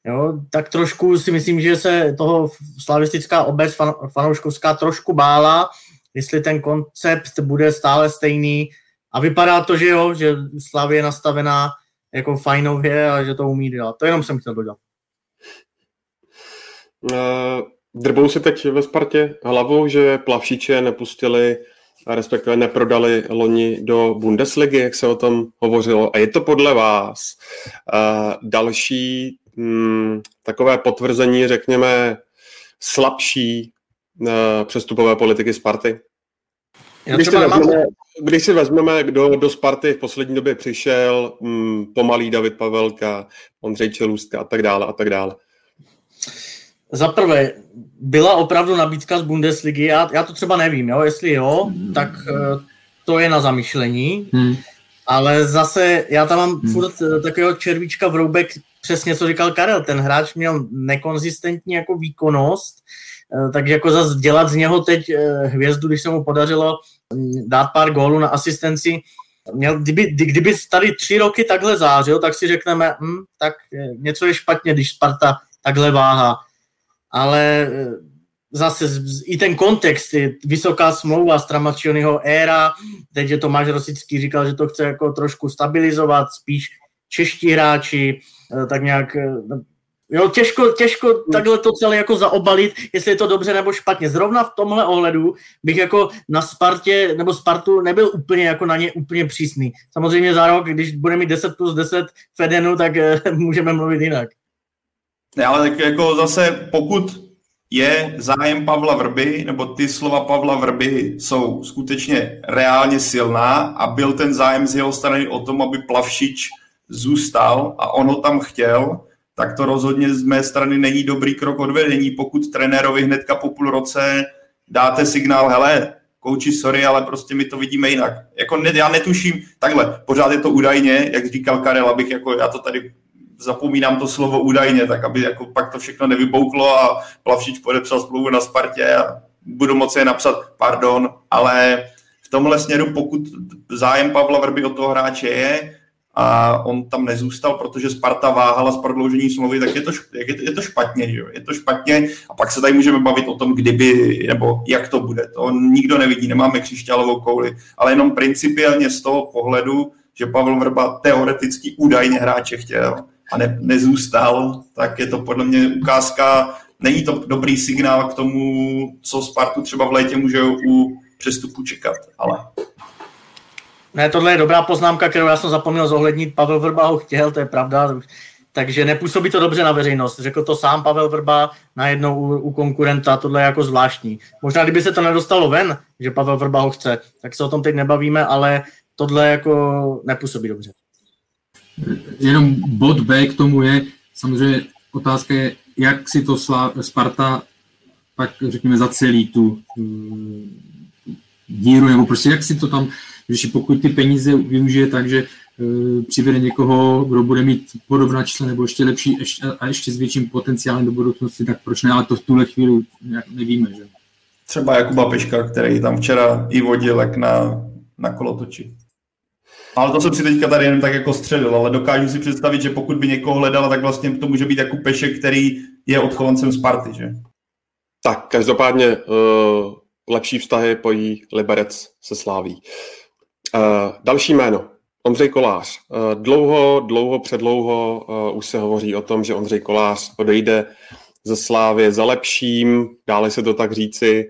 Jo, tak trošku si myslím, že se toho slavistická obec fan, fanouškovská trošku bála, jestli ten koncept bude stále stejný. A vypadá to, že jo, že Slavě je nastavená jako fajnově a že to umí dělat. To jenom jsem chtěl dodat.
Uh, drbou si teď ve Spartě hlavou, že plavšiče nepustili respektive neprodali loni do Bundesligy, jak se o tom hovořilo. A je to podle vás uh, další mm, takové potvrzení, řekněme, slabší uh, přestupové politiky Sparty? Když si, vezmeme, když si vezmeme, kdo do Sparty v poslední době přišel, mm, pomalý David Pavelka, Ondřej Čelůstka a tak dále a tak dále.
Za prvé, byla opravdu nabídka z Bundesligy, já, já to třeba nevím, jo? jestli jo, tak uh, to je na zamyšlení, hmm. ale zase já tam mám hmm. furt uh, takového červíčka v roubek, přesně co říkal Karel, ten hráč měl nekonzistentní jako výkonnost, uh, takže jako zase dělat z něho teď uh, hvězdu, když se mu podařilo mm, dát pár gólů na asistenci, měl, kdyby, kdyby tady tři roky takhle zářil, tak si řekneme, hm, tak něco je špatně, když Sparta takhle váha ale zase i ten kontext, je vysoká smlouva z Tramačionyho éra, teď je Tomáš Rosický říkal, že to chce jako trošku stabilizovat, spíš čeští hráči, e, tak nějak e, Jo, těžko, těžko takhle to celé jako zaobalit, jestli je to dobře nebo špatně. Zrovna v tomhle ohledu bych jako na Spartě nebo Spartu nebyl úplně jako na ně úplně přísný. Samozřejmě za rok, když bude mít 10 plus 10 Fedenu, tak můžeme mluvit jinak.
Ne, ale tak jako zase, pokud je zájem Pavla Vrby, nebo ty slova Pavla Vrby jsou skutečně reálně silná a byl ten zájem z jeho strany o tom, aby Plavšič zůstal a on ho tam chtěl, tak to rozhodně z mé strany není dobrý krok odvedení, pokud trenérovi hnedka po půl roce dáte signál, hele, kouči, sorry, ale prostě my to vidíme jinak. Jako ne, já netuším, takhle, pořád je to údajně, jak říkal Karel, abych jako, já to tady zapomínám to slovo údajně, tak aby jako pak to všechno nevybouklo a Plavšič podepsal smlouvu na Spartě a budu moci je napsat pardon, ale v tomhle směru, pokud zájem Pavla Vrby o toho hráče je a on tam nezůstal, protože Sparta váhala s prodloužení smlouvy, tak je to, je to špatně, že jo? je to špatně a pak se tady můžeme bavit o tom, kdyby, nebo jak to bude. To nikdo nevidí, nemáme křišťálovou kouli, ale jenom principiálně z toho pohledu, že Pavel Vrba teoreticky údajně hráče chtěl, a ne, nezůstal, tak je to podle mě ukázka, není to dobrý signál k tomu, co Spartu třeba v létě může u přestupu čekat, ale...
Ne, tohle je dobrá poznámka, kterou já jsem zapomněl zohlednit. Pavel Vrba ho chtěl, to je pravda, takže nepůsobí to dobře na veřejnost. Řekl to sám Pavel Vrba najednou u, u konkurenta, tohle je jako zvláštní. Možná kdyby se to nedostalo ven, že Pavel Vrba ho chce, tak se o tom teď nebavíme, ale tohle jako nepůsobí dobře
jenom bod B k tomu je, samozřejmě otázka je, jak si to Sparta pak, řekněme, zacelí tu díru, nebo prostě jak si to tam, že pokud ty peníze využije tak, že uh, přivede někoho, kdo bude mít podobná čísla nebo ještě lepší ještě, a ještě s větším potenciálem do budoucnosti, tak proč ne, ale to v tuhle chvíli nevíme, že?
Třeba Jakuba Peška, který tam včera i vodil jak na, na kolotoči. Ale to jsem si teďka tady jen tak jako střelil, ale dokážu si představit, že pokud by někoho hledala, tak vlastně to může být jako Pešek, který je odchovancem Sparty, že?
Tak, každopádně uh, lepší vztahy pojí Liberec se Sláví. Uh, další jméno. Ondřej Kolář. Uh, dlouho, dlouho, předlouho uh, už se hovoří o tom, že Ondřej Kolář odejde ze Slávy za lepším, dále se to tak říci,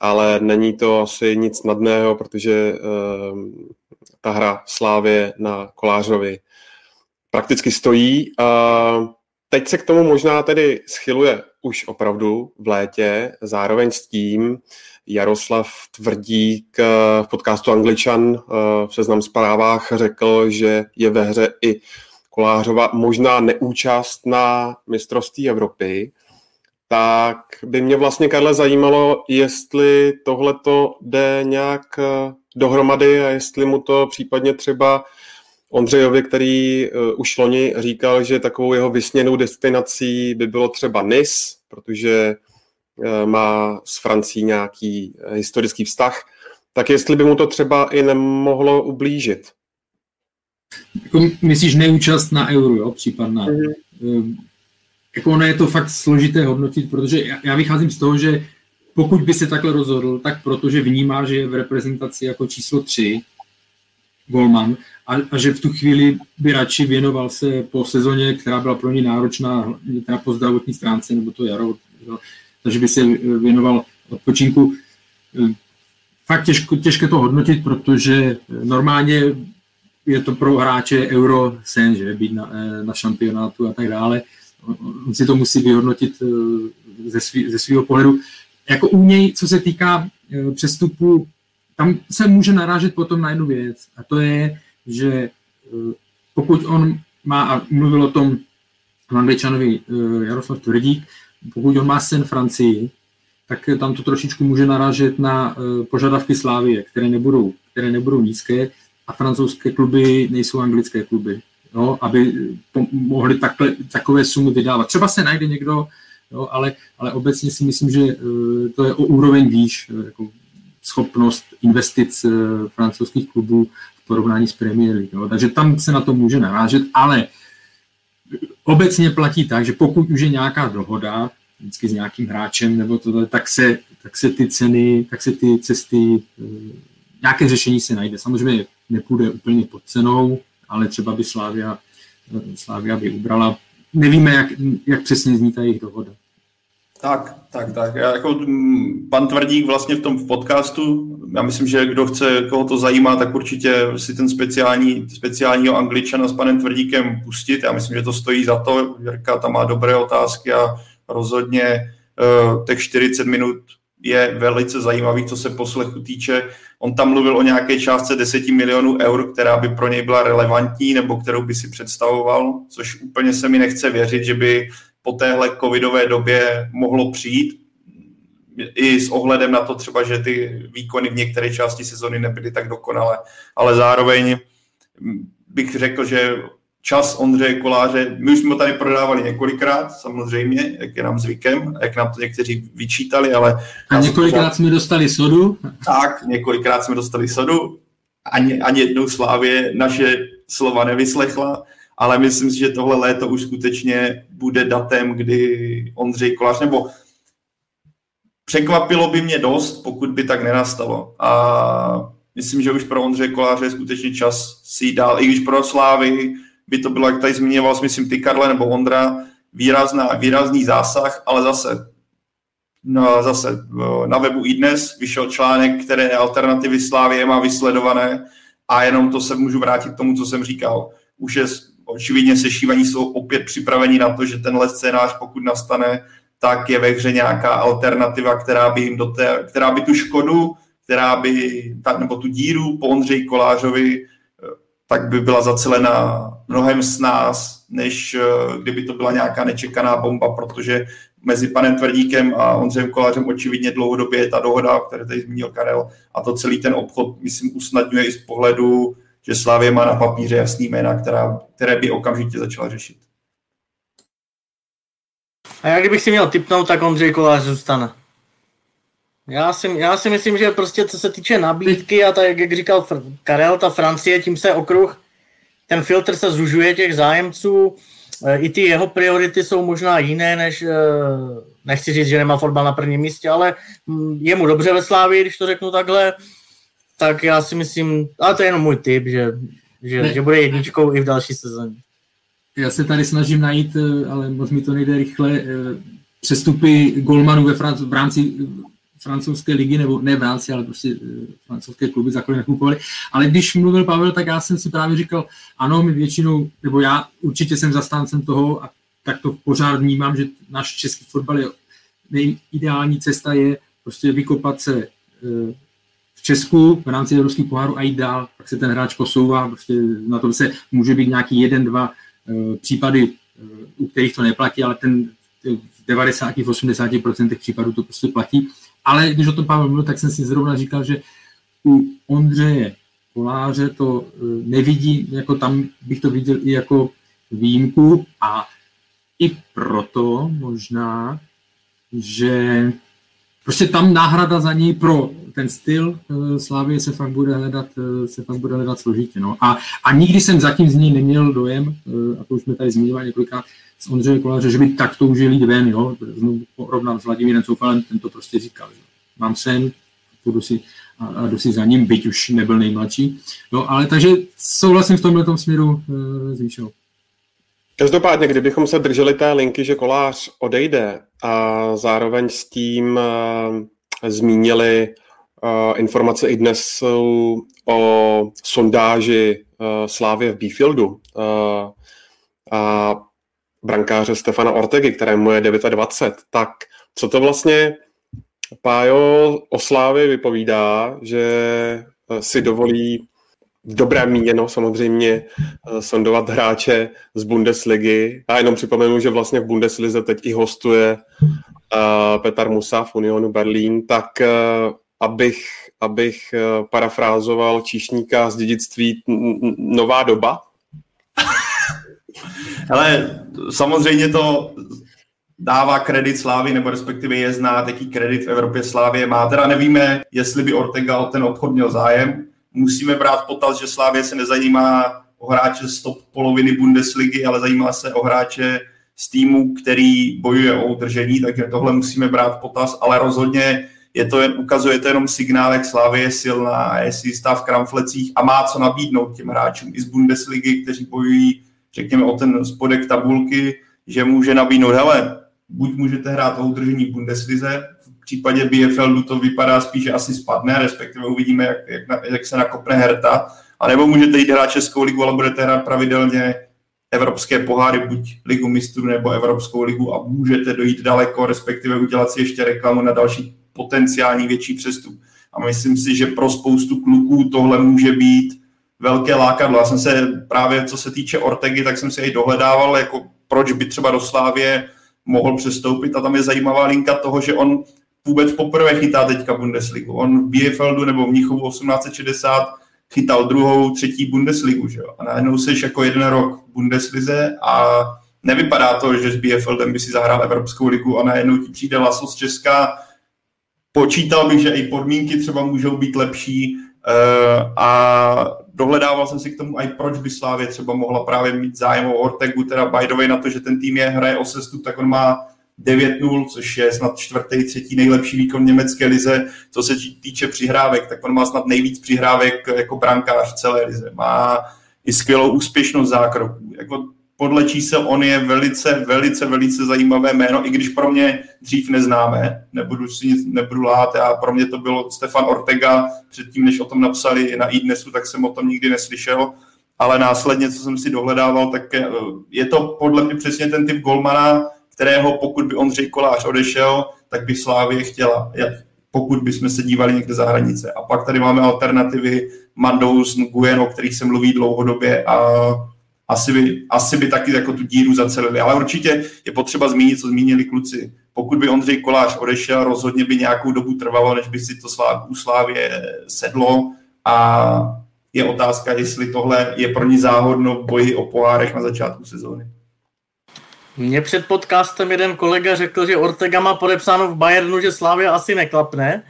ale není to asi nic snadného, protože ta hra Slávě na Kolářovi prakticky stojí. Teď se k tomu možná tedy schyluje už opravdu v létě, zároveň s tím Jaroslav Tvrdík v podcastu Angličan v seznam zprávách řekl, že je ve hře i Kolářova možná neúčast na mistrovství Evropy, tak by mě vlastně, Karle, zajímalo, jestli tohle to jde nějak dohromady a jestli mu to případně třeba Ondřejovi, který uh, už loni říkal, že takovou jeho vysněnou destinací by bylo třeba Nice, protože má s Francií nějaký uh, historický vztah, tak jestli by mu to třeba i nemohlo ublížit.
Jako myslíš neúčast na euro, jo, případná. Mm-hmm. Jako ono je to fakt složité hodnotit, protože já, já vycházím z toho, že pokud by se takhle rozhodl, tak protože vnímá, že je v reprezentaci jako číslo 3 Golman a, a že v tu chvíli by radši věnoval se po sezóně, která byla pro ně náročná, teda po zdravotní stránce, nebo to jaro, takže by se věnoval odpočinku. Fakt těžko, těžké to hodnotit, protože normálně je to pro hráče euro sen, že být na, na šampionátu a tak dále. On si to musí vyhodnotit eh, ze, svého pohledu. Jako u něj, co se týká eh, přestupu, tam se může narážet potom na jednu věc a to je, že eh, pokud on má, a mluvil o tom angličanovi Jaroslav Tvrdík, pokud on má sen Francii, tak tam to trošičku může narážet na požadavky Slávie, které nebudou, které nebudou nízké a francouzské kluby nejsou anglické kluby jo, aby mohli takhle, takové sumy vydávat. Třeba se najde někdo, jo, ale, ale obecně si myslím, že uh, to je o úroveň výš, uh, jako schopnost investic francouzských klubů v porovnání s Premier League. Jo. Takže tam se na to může narážet, ale obecně platí tak, že pokud už je nějaká dohoda, vždycky s nějakým hráčem nebo tohle, tak se, tak se ty ceny, tak se ty cesty, nějaké řešení se najde. Samozřejmě nepůjde úplně pod cenou, ale třeba by Slávia, Slávia by ubrala. Nevíme, jak, jak přesně zní ta jejich dohoda.
Tak, tak, tak. Já jako mm, pan Tvrdík vlastně v tom podcastu, já myslím, že kdo chce, koho to zajímá, tak určitě si ten speciální, speciálního angličana s panem Tvrdíkem pustit. Já myslím, že to stojí za to. Jirka tam má dobré otázky a rozhodně uh, těch 40 minut je velice zajímavý, co se poslechu týče. On tam mluvil o nějaké částce 10 milionů eur, která by pro něj byla relevantní nebo kterou by si představoval, což úplně se mi nechce věřit, že by po téhle covidové době mohlo přijít. I s ohledem na to třeba, že ty výkony v některé části sezony nebyly tak dokonalé, ale zároveň bych řekl, že čas Ondřeje Koláře, my už jsme ho tady prodávali několikrát, samozřejmě, jak je nám zvykem, jak nám to někteří vyčítali, ale...
A několikrát pořád... jsme dostali sodu.
Tak, několikrát jsme dostali sodu, ani, ani jednou Slávě naše slova nevyslechla, ale myslím si, že tohle léto už skutečně bude datem, kdy Ondřej Kolář, nebo překvapilo by mě dost, pokud by tak nenastalo. A myslím, že už pro Ondřeje Koláře je skutečně čas si dál, i když pro Slávy by to bylo, jak tady zmiňoval, myslím, ty Karle nebo Ondra, výrazná, výrazný zásah, ale zase no, zase na webu i dnes vyšel článek, které alternativy Slávě má vysledované a jenom to se můžu vrátit k tomu, co jsem říkal. Už je očividně sešívaní jsou opět připraveni na to, že tenhle scénář, pokud nastane, tak je ve hře nějaká alternativa, která by jim do té, která by tu škodu, která by, ta, nebo tu díru po Ondřeji Kolářovi tak by byla zacelena mnohem s nás, než eh, kdyby to byla nějaká nečekaná bomba, protože mezi panem Tvrdíkem a Ondřejem Kolářem očividně dlouhodobě je ta dohoda, o které tady zmínil Karel, a to celý ten obchod, myslím, usnadňuje i z pohledu, že Slávě má na papíře jasný jména, která, které by okamžitě začala řešit.
A já kdybych si měl typnout, tak Ondřej Kolář zůstane. Já si, já si myslím, že prostě co se týče nabídky a tak, jak říkal Karel, ta Francie, tím se okruh, ten filtr se zužuje těch zájemců, e, i ty jeho priority jsou možná jiné, než, e, nechci říct, že nemá fotbal na prvním místě, ale mm, je mu dobře ve Slávii, když to řeknu takhle, tak já si myslím, ale to je jenom můj tip, že, že, že bude jedničkou i v další sezóně.
Já se tady snažím najít, e, ale moc mi to nejde rychle, přestupy golmanů ve Franc- v rámci francouzské ligy, nebo ne v rámci, ale prostě francouzské kluby za kolik nakupovali. Ale když mluvil Pavel, tak já jsem si právě říkal, ano, my většinou, nebo já určitě jsem zastáncem toho a tak to pořád vnímám, že náš český fotbal je nejideální cesta je prostě vykopat se Česku v rámci evropských pohárů a jít dál, pak se ten hráč posouvá, prostě na tom se může být nějaký jeden, dva případy, u kterých to neplatí, ale ten v 90, v 80% případů to prostě platí. Ale když o tom Pavel mluvil, tak jsem si zrovna říkal, že u Ondřeje Koláře to nevidí, jako tam bych to viděl i jako výjimku a i proto možná, že prostě tam náhrada za něj pro ten styl e, Slávy se fakt bude hledat, e, se fakt bude hledat složitě. No. A, a nikdy jsem zatím z něj neměl dojem, a to už jsme tady zmiňovali několikrát, z Ondřeje Koláře, že by tak toužil jít ven, jo. Znovu porovnám s Vladimírem Coufalem, ten to prostě říkal. Že? Mám sen, půjdu si a, a jdu si za ním, byť už nebyl nejmladší. No, ale takže souhlasím v tomhle směru e, s.
Každopádně, kdybychom se drželi té linky, že kolář odejde a zároveň s tím uh, zmínili uh, informace i dnes o sondáži uh, Slávě v Beefieldu a brankáře Stefana Ortegy, kterému je 29, tak co to vlastně Pájo o Slávě vypovídá, že eh, si dovolí v dobrém míněno samozřejmě eh, sondovat hráče z Bundesligy. A jenom připomenu, že vlastně v Bundeslize teď i hostuje uh, Petar Musa v Unionu Berlín, tak uh, abych, abych parafrázoval číšníka z dědictví Nová doba,
ale samozřejmě to dává kredit Slávy, nebo respektive je znát, jaký kredit v Evropě Slávě má. Teda nevíme, jestli by Ortega o ten obchod měl zájem. Musíme brát potaz, že Slávě se nezajímá o hráče z top poloviny Bundesligy, ale zajímá se o hráče z týmu, který bojuje o udržení, takže tohle musíme brát potaz, ale rozhodně je to jen, ukazuje to jenom signál, jak Slávě je silná je si jistá v kramflecích a má co nabídnout těm hráčům i z Bundesligy, kteří bojují řekněme, o ten spodek tabulky, že může nabídnout, hele, buď můžete hrát o udržení Bundeslize, v případě BFLu to vypadá spíš, že asi spadne, respektive uvidíme, jak, jak, na, jak se nakopne Herta, anebo můžete jít hrát Českou ligu, ale budete hrát pravidelně evropské poháry, buď ligu mistrů nebo Evropskou ligu a můžete dojít daleko, respektive udělat si ještě reklamu na další potenciální větší přestup. A myslím si, že pro spoustu kluků tohle může být velké lákadlo. Já jsem se právě, co se týče Ortegy, tak jsem se i dohledával, jako proč by třeba do Slávě mohl přestoupit a tam je zajímavá linka toho, že on vůbec poprvé chytá teďka Bundesligu. On v Bielefeldu nebo v Mnichovu 1860 chytal druhou, třetí Bundesligu, že jo? A najednou seš jako jeden rok v Bundeslize a nevypadá to, že s Bielefeldem by si zahrál Evropskou ligu a najednou ti přijde laso z Česka. Počítal bych, že i podmínky třeba můžou být lepší, Eh, a dohledával jsem si k tomu, i proč by Slávě třeba mohla právě mít zájem o Ortegu, teda by the way na to, že ten tým je hraje o sestup, tak on má 9-0, což je snad čtvrtý, třetí nejlepší výkon německé lize. Co se týče přihrávek, tak on má snad nejvíc přihrávek jako brankář celé lize. Má i skvělou úspěšnost zákroků. Jako podle čísel on je velice, velice, velice zajímavé jméno, i když pro mě dřív neznáme, nebudu si nic, nebudu lát, a pro mě to bylo Stefan Ortega, předtím, než o tom napsali na iDnesu, tak jsem o tom nikdy neslyšel, ale následně, co jsem si dohledával, tak eh, je to podle mě přesně ten typ golmana, kterého pokud by Ondřej Kolář odešel, tak by Slávě chtěla, pokud bychom se dívali někde za hranice. A pak tady máme alternativy Mandous, Nguyen, o kterých se mluví dlouhodobě a asi by, asi by taky jako tu díru zacelili. Ale určitě je potřeba zmínit, co zmínili kluci. Pokud by Ondřej Kolář odešel, rozhodně by nějakou dobu trvalo, než by si to u Slávě sedlo a je otázka, jestli tohle je pro ní záhodno v boji o pohárech na začátku sezóny.
Mně před podcastem jeden kolega řekl, že Ortega má podepsáno v Bayernu, že Slávia asi neklapne,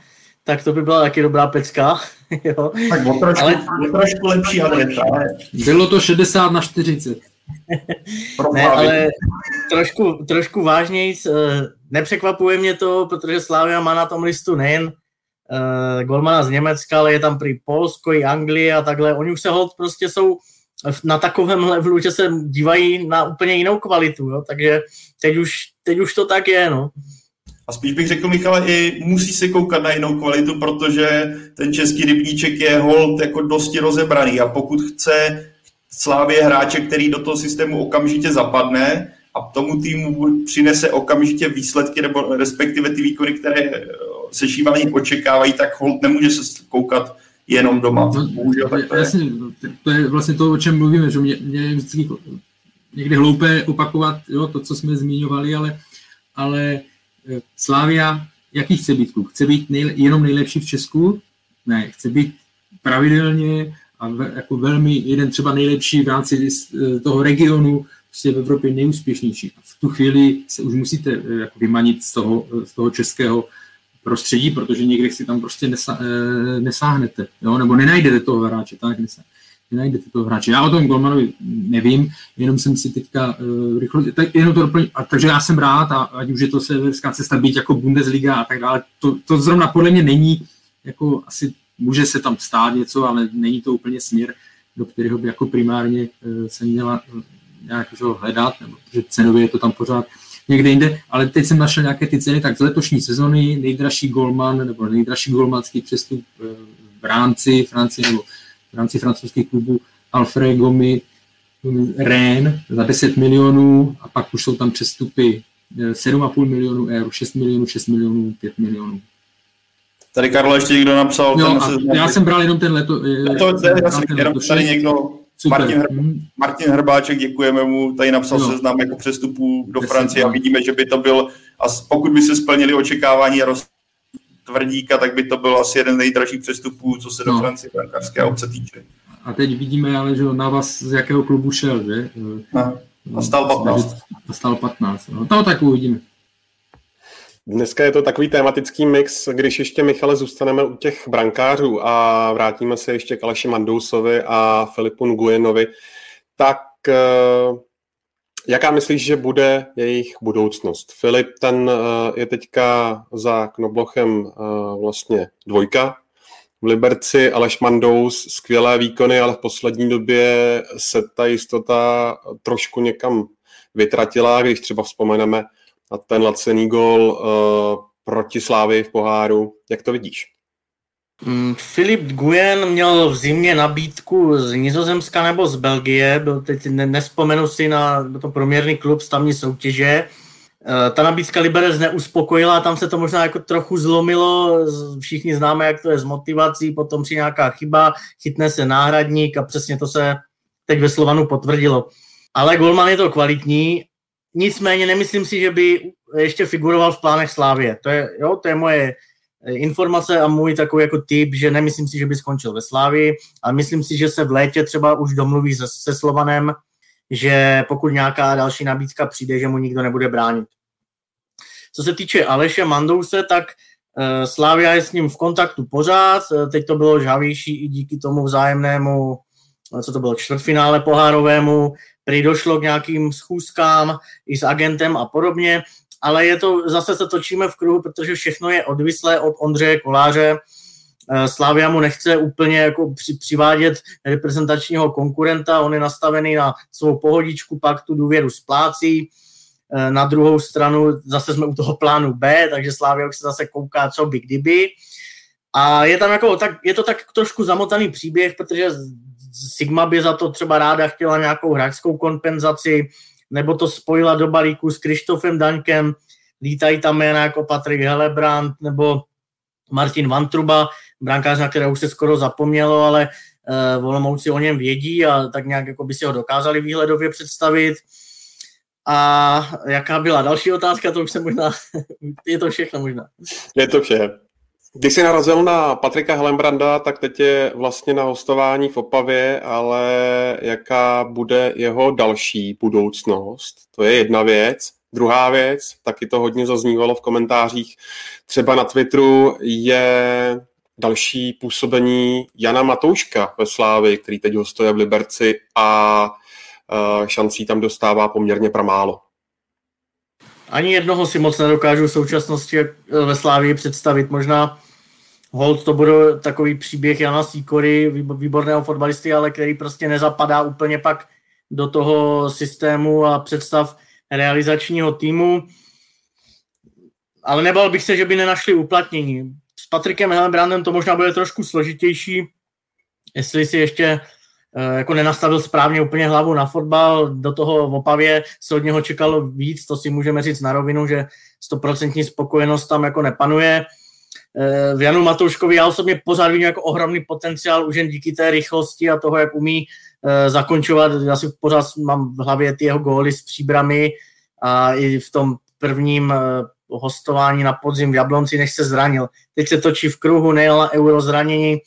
tak to by byla taky dobrá pecka. jo.
Tak o trošku, ale... o trošku lepší adresa.
Bylo to 60 na 40.
ne, ale trošku, trošku vážněji, eh, nepřekvapuje mě to, protože Slávia má na tom listu nejen uh, golmana z Německa, ale je tam prý Polsko i Anglie a takhle. Oni už se hold prostě jsou na takovém levelu, že se dívají na úplně jinou kvalitu, jo? takže teď už, teď už to tak je, no.
A spíš bych řekl, Michale, i musí se koukat na jinou kvalitu, protože ten český rybníček je hold jako dosti rozebraný a pokud chce Slávě hráče, který do toho systému okamžitě zapadne a tomu týmu přinese okamžitě výsledky nebo respektive ty výkony, které se očekávají, tak hold nemůže se koukat jenom doma. No, Bohužel tak to je. Jasně,
to je vlastně to, o čem mluvíme, že mě, mě je vždycky někdy hloupé opakovat jo, to, co jsme zmiňovali, ale, ale eh, Slávia, jaký chce být klub? Chce být nejle, jenom nejlepší v Česku? Ne, chce být pravidelně a ve, jako velmi jeden třeba nejlepší v rámci eh, toho regionu, prostě v Evropě nejúspěšnější. A v tu chvíli se už musíte eh, jako vymanit z toho, z toho českého prostředí, protože někde si tam prostě nesa, nesáhnete, jo? nebo nenajdete toho hráče, tak nesáhnete nenajdete toho hráče. Já o tom Golmanovi nevím, jenom jsem si teďka uh, rychle, tak jenom to doplň, a, takže já jsem rád, a ať už je to severská cesta být jako Bundesliga a tak dále, to, to zrovna podle mě není, jako asi může se tam stát něco, ale není to úplně směr, do kterého by jako primárně uh, se měla uh, nějak hledat, nebo, protože cenově je to tam pořád někde jinde, ale teď jsem našel nějaké ty ceny, tak z letošní sezony nejdražší golman nebo nejdražší golmanský přestup v rámci Francie nebo v rámci francouzských klubů Alfred Gomi, Ren za 10 milionů a pak už jsou tam přestupy 7,5 eh, milionů eur, 6 milionů, 6 milionů, 5 milionů.
Tady Karlo ještě někdo napsal.
No, ten se... Já jsem bral jenom ten leto.
To, to je jasný, jenom tady někdo, Martin, Hr, hmm. Martin Hrbáček, děkujeme mu, tady napsal jo. seznam jako přestupů do Francie a vidíme, že by to byl, a pokud by se splnili očekávání a roz, Tvrdíka, tak by to byl asi jeden z nejdražších přestupů, co se do no. Francie brankářské obce týče.
A teď vidíme ale, že na vás z jakého klubu šel, že?
No. A stal 15.
A stal 15. No, to tak uvidíme.
Dneska je to takový tematický mix, když ještě, Michale, zůstaneme u těch brankářů a vrátíme se ještě k Aleši Mandousovi a Filipu Nguyenovi, tak eh, Jaká myslíš, že bude jejich budoucnost? Filip, ten eh, je teďka za Knoblochem eh, vlastně dvojka. V Liberci Aleš Mandous, skvělé výkony, ale v poslední době se ta jistota trošku někam vytratila, když třeba vzpomeneme na ten lacený gol uh, proti Slávy v poháru. Jak to vidíš?
Mm, Filip Guyen měl v zimě nabídku z Nizozemska nebo z Belgie, byl teď nespomenu si na to proměrný klub z tamní soutěže. Eh, ta nabídka Liberec neuspokojila, tam se to možná jako trochu zlomilo, všichni známe, jak to je s motivací, potom při nějaká chyba, chytne se náhradník a přesně to se teď ve Slovanu potvrdilo. Ale Golman je to kvalitní, nicméně nemyslím si, že by ještě figuroval v plánech Slávě. To je, jo, to je moje informace a můj takový jako tip, že nemyslím si, že by skončil ve Slávii, ale myslím si, že se v létě třeba už domluví se, se Slovanem, že pokud nějaká další nabídka přijde, že mu nikdo nebude bránit. Co se týče Aleše Mandouse, tak uh, Slávia je s ním v kontaktu pořád, uh, teď to bylo žavější i díky tomu vzájemnému, co to bylo, čtvrtfinále pohárovému, prý došlo k nějakým schůzkám i s agentem a podobně ale je to, zase se točíme v kruhu, protože všechno je odvislé od Ondřeje Koláře. Eh, Slávia mu nechce úplně jako při, přivádět reprezentačního konkurenta, on je nastavený na svou pohodičku, pak tu důvěru splácí. Eh, na druhou stranu zase jsme u toho plánu B, takže Slávia už se zase kouká, co by kdyby. A je tam jako, tak, je to tak trošku zamotaný příběh, protože Sigma by za to třeba ráda chtěla nějakou hráčskou kompenzaci, nebo to spojila do balíku s Krištofem Daňkem, lítají tam jména jako Patrik Helebrand nebo Martin Vantruba, brankář, na kterého už se skoro zapomnělo, ale uh, Olomouci o něm vědí a tak nějak jako by si ho dokázali výhledově představit. A jaká byla další otázka, to už se možná, je to všechno možná.
Je to vše. Když jsi narazil na Patrika Helenbranda, tak teď je vlastně na hostování v Opavě, ale jaká bude jeho další budoucnost? To je jedna věc. Druhá věc, taky to hodně zaznívalo v komentářích, třeba na Twitteru, je další působení Jana Matouška ve Slávi, který teď hostuje v Liberci a šancí tam dostává poměrně pramálo.
Ani jednoho si moc nedokážu v současnosti ve Slávii představit. Možná hold to bude takový příběh Jana Sýkory, výborného fotbalisty, ale který prostě nezapadá úplně pak do toho systému a představ realizačního týmu. ale nebal bych se, že by nenašli uplatnění. S Patrikem Helmbrandem to možná bude trošku složitější, jestli si ještě uh, jako nenastavil správně úplně hlavu na fotbal, do toho v Opavě se od něho čekalo víc, to si můžeme říct na rovinu, že stoprocentní spokojenost tam jako nepanuje. Uh, v Janu Matouškovi já osobně pořád vidím jako ohromný potenciál už jen díky té rychlosti a toho, jak umí uh, zakončovat. Já si pořád mám v hlavě ty jeho góly s příbrami a i v tom prvním hostování na podzim v Jablonci, než se zranil. Teď se točí v kruhu, nejel na euro zranění.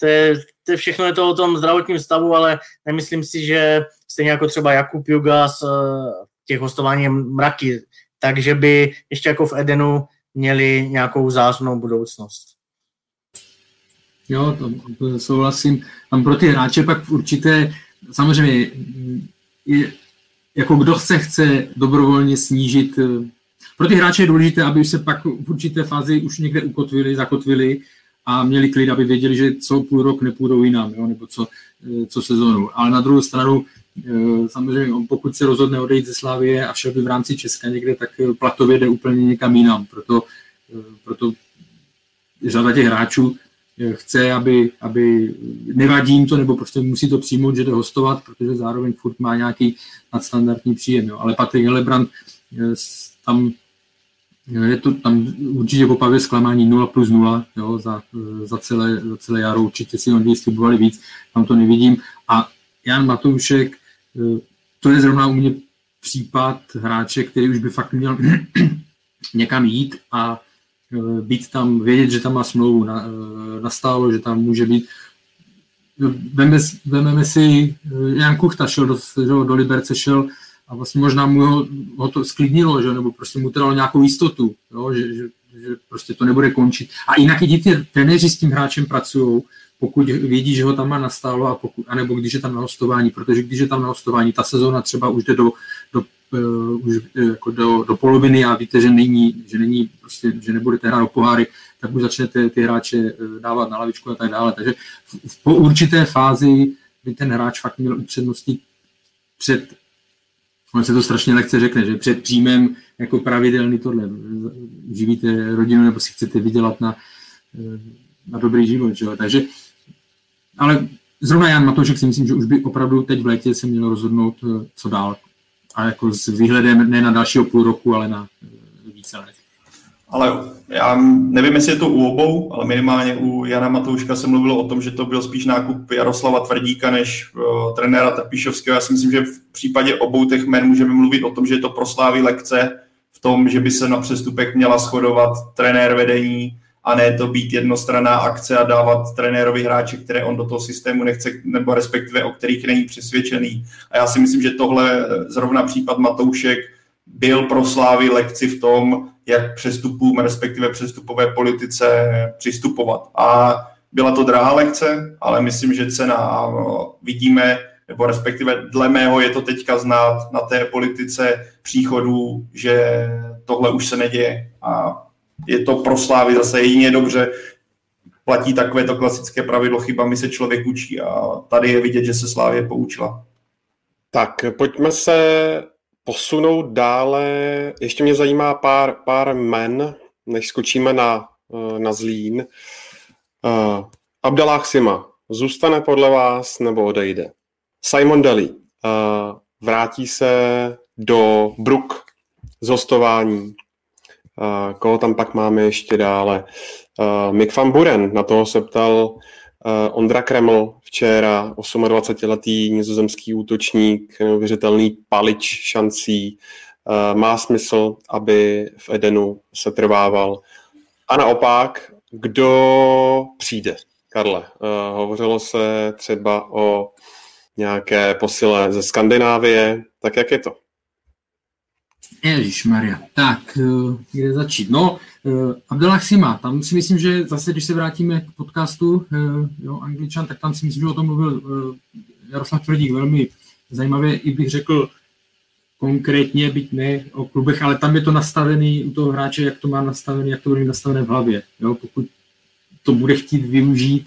To je, to je všechno je to o tom zdravotním stavu, ale nemyslím si, že stejně jako třeba Jakub Jugas, eh, těch hostování mraky, takže by ještě jako v Edenu měli nějakou zásnou budoucnost.
Jo, to, to souhlasím. Tam pro ty hráče pak určité, samozřejmě, je, jako kdo se chce dobrovolně snížit eh, pro ty hráče je důležité, aby se pak v určité fázi už někde ukotvili, zakotvili a měli klid, aby věděli, že co půl rok nepůjdou jinam, jo, nebo co, eh, co sezónu. Ale na druhou stranu, eh, samozřejmě, pokud se rozhodne odejít ze Slávie a šel by v rámci Česka někde, tak eh, platově jde úplně někam jinam. Proto, proto řada těch hráčů chce, aby, aby nevadí jim to, nebo prostě musí to přijmout, že jde hostovat, protože zároveň furt má nějaký nadstandardní příjem. Jo. Ale Patrik Helebrant tam je to tam určitě v Opavě zklamání 0 plus 0 jo, za, za, celé, za celé jaro. Určitě si on slibovali víc, tam to nevidím. A Jan Matoušek, eh, to je zrovna u mě případ hráče, který už by fakt měl někam jít a eh, být tam, vědět, že tam má smlouvu na, eh, nastálo, že tam může být. Veme, vememe si, Jan Kuchta šel do, do Liberce, šel a vlastně možná mu ho, ho to sklidnilo, že? nebo prostě mu to dalo nějakou jistotu, jo? Že, že, že, prostě to nebude končit. A jinak i ty trenéři s tím hráčem pracují, pokud vědí, že ho tam má nastálo, a pokud, anebo když je tam na hostování, protože když je tam na hostování, ta sezóna třeba už jde do, do, uh, už, uh, jako do, do poloviny a víte, že není, že není prostě, že nebudete hrát o poháry, tak už začnete ty hráče uh, dávat na lavičku a tak dále. Takže v, v, po určité fázi by ten hráč fakt měl upřednostnit před on se to strašně lehce řekne, že před příjmem jako pravidelný tohle, živíte rodinu nebo si chcete vydělat na, na dobrý život, že? takže ale zrovna Jan Matoušek si myslím, že už by opravdu teď v létě se měl rozhodnout, co dál. A jako s výhledem ne na dalšího půl roku, ale na více let.
Ale já nevím, jestli je to u obou, ale minimálně u Jana Matouška se mluvilo o tom, že to byl spíš nákup Jaroslava Tvrdíka než uh, trenéra Trpišovského. Já si myslím, že v případě obou těch men můžeme mluvit o tom, že je to proslávy lekce v tom, že by se na přestupek měla shodovat trenér vedení a ne to být jednostranná akce a dávat trenérovi hráče, které on do toho systému nechce, nebo respektive o kterých není přesvědčený. A já si myslím, že tohle zrovna případ Matoušek byl pro Slávy lekci v tom, jak přestupům, respektive přestupové politice přistupovat. A byla to drahá lekce, ale myslím, že cena vidíme, nebo respektive dle mého je to teďka znát na té politice příchodů, že tohle už se neděje. A je to pro Slávy zase jedině dobře, platí takové to klasické pravidlo, chybami se člověk učí a tady je vidět, že se Slávě poučila.
Tak pojďme se posunout dále. Ještě mě zajímá pár, pár men, než skočíme na, eh, na Zlín. Uh, Abdallah Sima zůstane podle vás nebo odejde? Simon Daly uh, vrátí se do Brook z hostování. Koho tam pak máme ještě dále? Uh, Mick van Buren, na toho se ptal Uh, Ondra Kreml včera, 28-letý nizozemský útočník, neuvěřitelný palič šancí, uh, má smysl, aby v Edenu se trvával. A naopak, kdo přijde? Karle, uh, hovořilo se třeba o nějaké posile ze Skandinávie, tak jak je to?
Ježíš Maria. Tak, kde začít? No, Uh, Abdelach Sima, tam si myslím, že zase, když se vrátíme k podcastu uh, jo, Angličan, tak tam si myslím, že o tom mluvil Jaroslav Tvrdík velmi zajímavě, i bych řekl konkrétně, byť ne o klubech, ale tam je to nastavený u toho hráče, jak to má nastavené, jak to bude nastavené v hlavě. Jo? Pokud to bude chtít využít,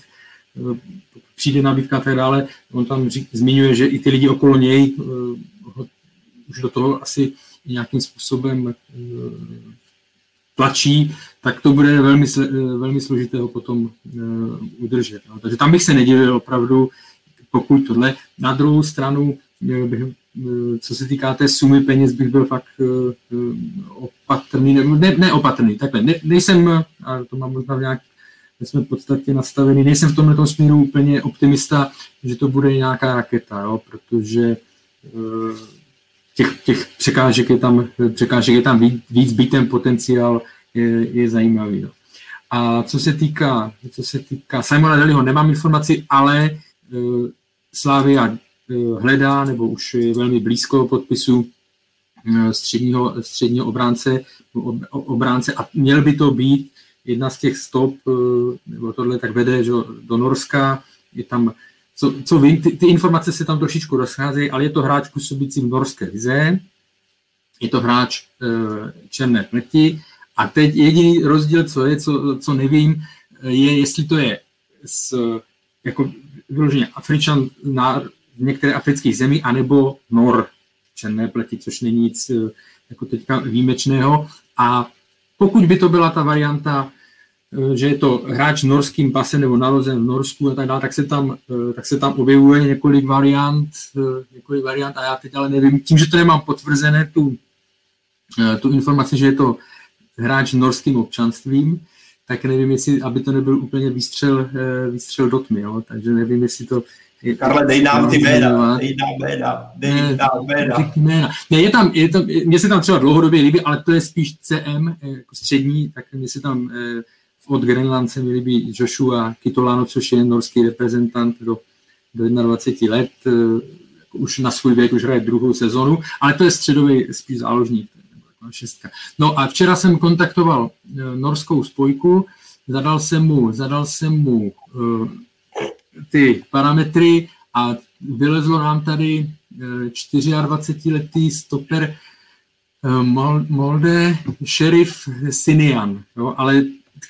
přijde nabídka a tak dále, on tam řík, zmiňuje, že i ty lidi okolo něj ho už do toho asi nějakým způsobem tlačí, tak to bude velmi, velmi složité ho potom udržet. No. Takže tam bych se nedivil opravdu, pokud tohle. Na druhou stranu bych Eh, co se týká té sumy peněz, bych byl fakt eh, eh, opatrný, ne, ne opatrný, takhle, ne, nejsem, a to mám možná nějak, jsme v podstatě nastavený, nejsem v tomhle směru úplně optimista, že to bude nějaká raketa, jo, protože těch, těch překážek je tam, překážek je tam víc, být ten potenciál je, je zajímavý. Jo. A co se týká, co se týká Simona Deliho, nemám informaci, ale uh, Slavia Eh, hledá nebo už je velmi blízko podpisu eh, středního, středního obránce, obránce a měl by to být jedna z těch stop, eh, nebo tohle tak vede že do Norska, je tam, co, co vím, ty, ty informace se tam trošičku rozcházejí, ale je to hráč působící v norské lize, je to hráč e, černé pleti a teď jediný rozdíl, co je, co, co nevím, je, jestli to je s, jako vyloženě Afričan, v některé afrických zemí, anebo nor černé pleti, což není nic eh, jako teďka výjimečného. A pokud by to byla ta varianta, eh, že je to hráč norským pasem nebo narozen v Norsku a tak dále, tak se tam, eh, tak se tam objevuje několik variant, několik variant a já teď ale nevím, tím, že to nemám potvrzené tu, tu informaci, že je to hráč norským občanstvím, tak nevím, jestli, aby to nebyl úplně výstřel, výstřel do tmy, jo? takže nevím, jestli to,
Karle, dej nám ty jména, dej nám jména, dej nám jména.
Ne, je tam, je tam, mně se tam třeba dlouhodobě líbí, ale to je spíš CM, eh, jako střední, tak mně se tam eh, od Grenlandce mi líbí Joshua Kitolano, což je norský reprezentant do, do 21 let, eh, už na svůj věk už hraje druhou sezonu, ale to je středový spíš záložník. Šestka. No a včera jsem kontaktoval norskou spojku, zadal jsem mu, zadal jsem mu ty parametry a vylezlo nám tady 24-letý eh, stoper eh, Molde Sheriff Sinian, jo, ale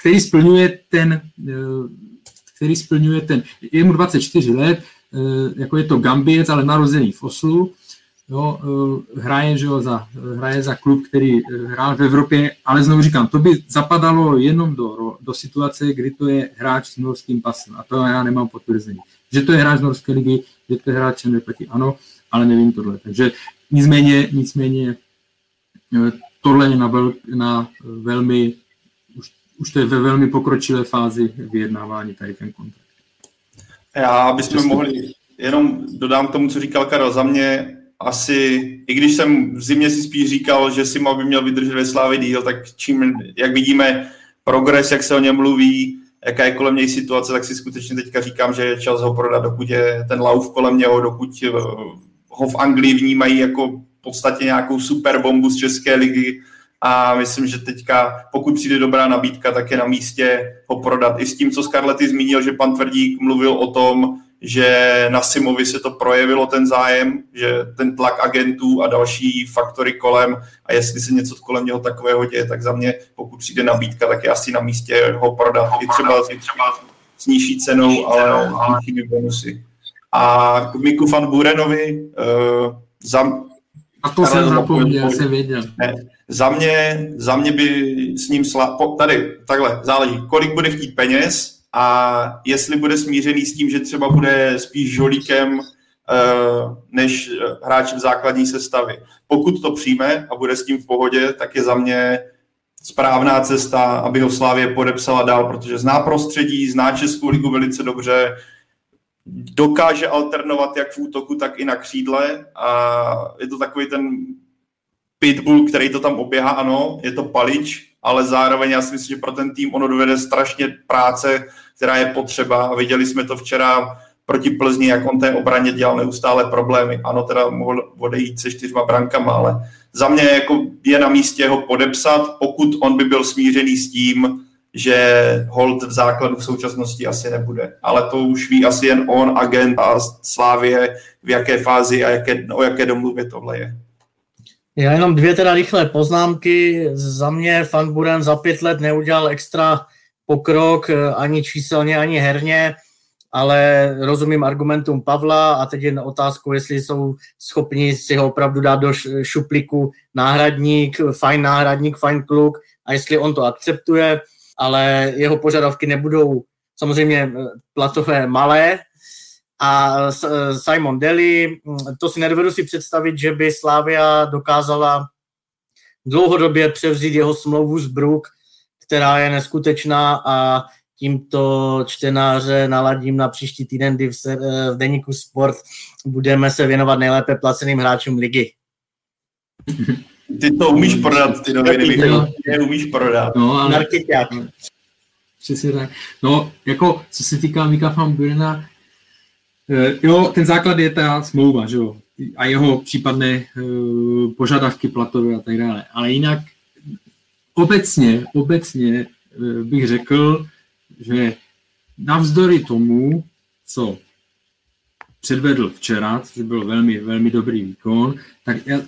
který splňuje ten, eh, který splňuje ten, je mu 24 let, jako je to Gambiec, ale narozený v Oslu, jo, hraje, že jo, za, hraje za klub, který hrál v Evropě, ale znovu říkám, to by zapadalo jenom do, do situace, kdy to je hráč s norským pasem a to já nemám potvrzení. Že to je hráč z norské ligy, že to je hráč Černé ano, ale nevím tohle. Takže nicméně, nicméně tohle je na, vel, na velmi, už, to je ve velmi pokročilé fázi vyjednávání tady ten kontrakt.
Já bychom mohli, jenom dodám k tomu, co říkal Karel, za mě asi, i když jsem v zimě si spíš říkal, že si by měl vydržet ve Slávy díl, tak čím, jak vidíme, progres, jak se o něm mluví, jaká je kolem něj situace, tak si skutečně teďka říkám, že je čas ho prodat, dokud je ten lauf kolem něho, dokud eh, ho v Anglii vnímají jako v podstatě nějakou super bombu z České ligy a myslím, že teďka, pokud přijde dobrá nabídka, tak je na místě ho prodat. I s tím, co Scarlety zmínil, že pan Tvrdík mluvil o tom, že na Simovi se to projevilo ten zájem, že ten tlak agentů a další faktory kolem a jestli se něco kolem něho takového děje, tak za mě, pokud přijde nabídka, tak je asi na místě ho prodat. I třeba, i třeba s nižší cenou, ale nějakými bonusy. A k Miku van Burenovi uh, za,
a to jsem zapomněl, jsem věděl.
Ne, za mě, za mě by s ním sla... Tady, takhle, záleží, kolik bude chtít peněz, a jestli bude smířený s tím, že třeba bude spíš žolíkem uh, než hráčem základní sestavy. Pokud to přijme a bude s tím v pohodě, tak je za mě správná cesta, aby ho Slávě podepsala dál, protože zná prostředí, zná Českou ligu velice dobře, dokáže alternovat jak v útoku, tak i na křídle a je to takový ten pitbull, který to tam oběhá, ano, je to palič, ale zároveň já si myslím, že pro ten tým ono dovede strašně práce, která je potřeba a viděli jsme to včera proti Plzni, jak on té obraně dělal neustále problémy. Ano, teda mohl odejít se čtyřma brankama, ale za mě jako je na místě ho podepsat, pokud on by byl smířený s tím, že hold v základu v současnosti asi nebude. Ale to už ví asi jen on, agent a Slávě, v jaké fázi a jaké, o jaké domluvě tohle je.
Já jenom dvě teda rychlé poznámky. Za mě Fanburen za pět let neudělal extra pokrok eh, ani číselně, ani herně, ale rozumím argumentům Pavla a teď jen otázku, jestli jsou schopni si ho opravdu dát do šupliku náhradník, fajn náhradník, fajn kluk, a jestli on to akceptuje, ale jeho požadavky nebudou samozřejmě platové malé, a Simon Daly, to si nedovedu si představit, že by Slavia dokázala dlouhodobě převzít jeho smlouvu z Brook, která je neskutečná a tímto čtenáře naladím na příští týden, kdy v, se, v Deníku Sport budeme se věnovat nejlépe placeným hráčům ligy.
Ty to umíš prodat, ty noviny, ty to umíš prodat.
No, ale... Přesně tak. No, jako, co se týká Mika van Burena, eh, jo, ten základ je ta smlouva, že jo, a jeho případné uh, požadavky platové a tak dále. Ale jinak obecně, obecně uh, bych řekl, že navzdory tomu, co předvedl včera, což byl velmi, velmi dobrý výkon, tak já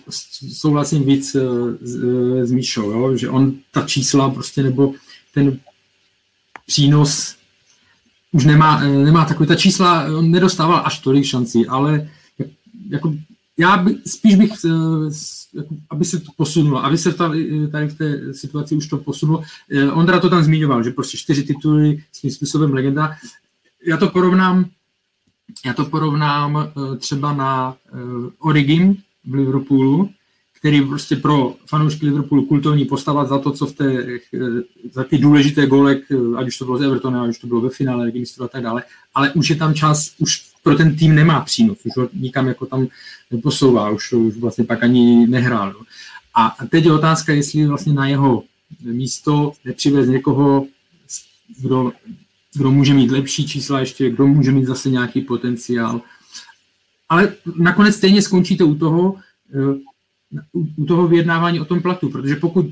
souhlasím víc s, s Míšou, jo? že on ta čísla prostě nebo ten přínos už nemá, nemá takový, ta čísla, on nedostával až tolik šancí, ale jako já by, spíš bych, eh, jako, aby se to posunulo, aby se tady, tady v té situaci už to posunulo. Eh, Ondra to tam zmiňoval, že prostě čtyři tituly svým způsobem legenda. Já to porovnám, já to porovnám eh, třeba na Origin v Liverpoolu, který prostě pro fanoušky Liverpoolu kultovní postava za to, co v té, za ty důležité góly, ať už to bylo z Evertona, ať už to bylo ve finále, registru a tak dále, ale už je tam čas, už pro ten tým nemá přínos, už ho nikam jako tam neposouvá, už, už vlastně pak ani nehrál. Jo. A teď je otázka, jestli vlastně na jeho místo nepřivez někoho, kdo, kdo může mít lepší čísla ještě, kdo může mít zase nějaký potenciál. Ale nakonec stejně skončíte u toho, eh, u toho vyjednávání o tom platu, protože pokud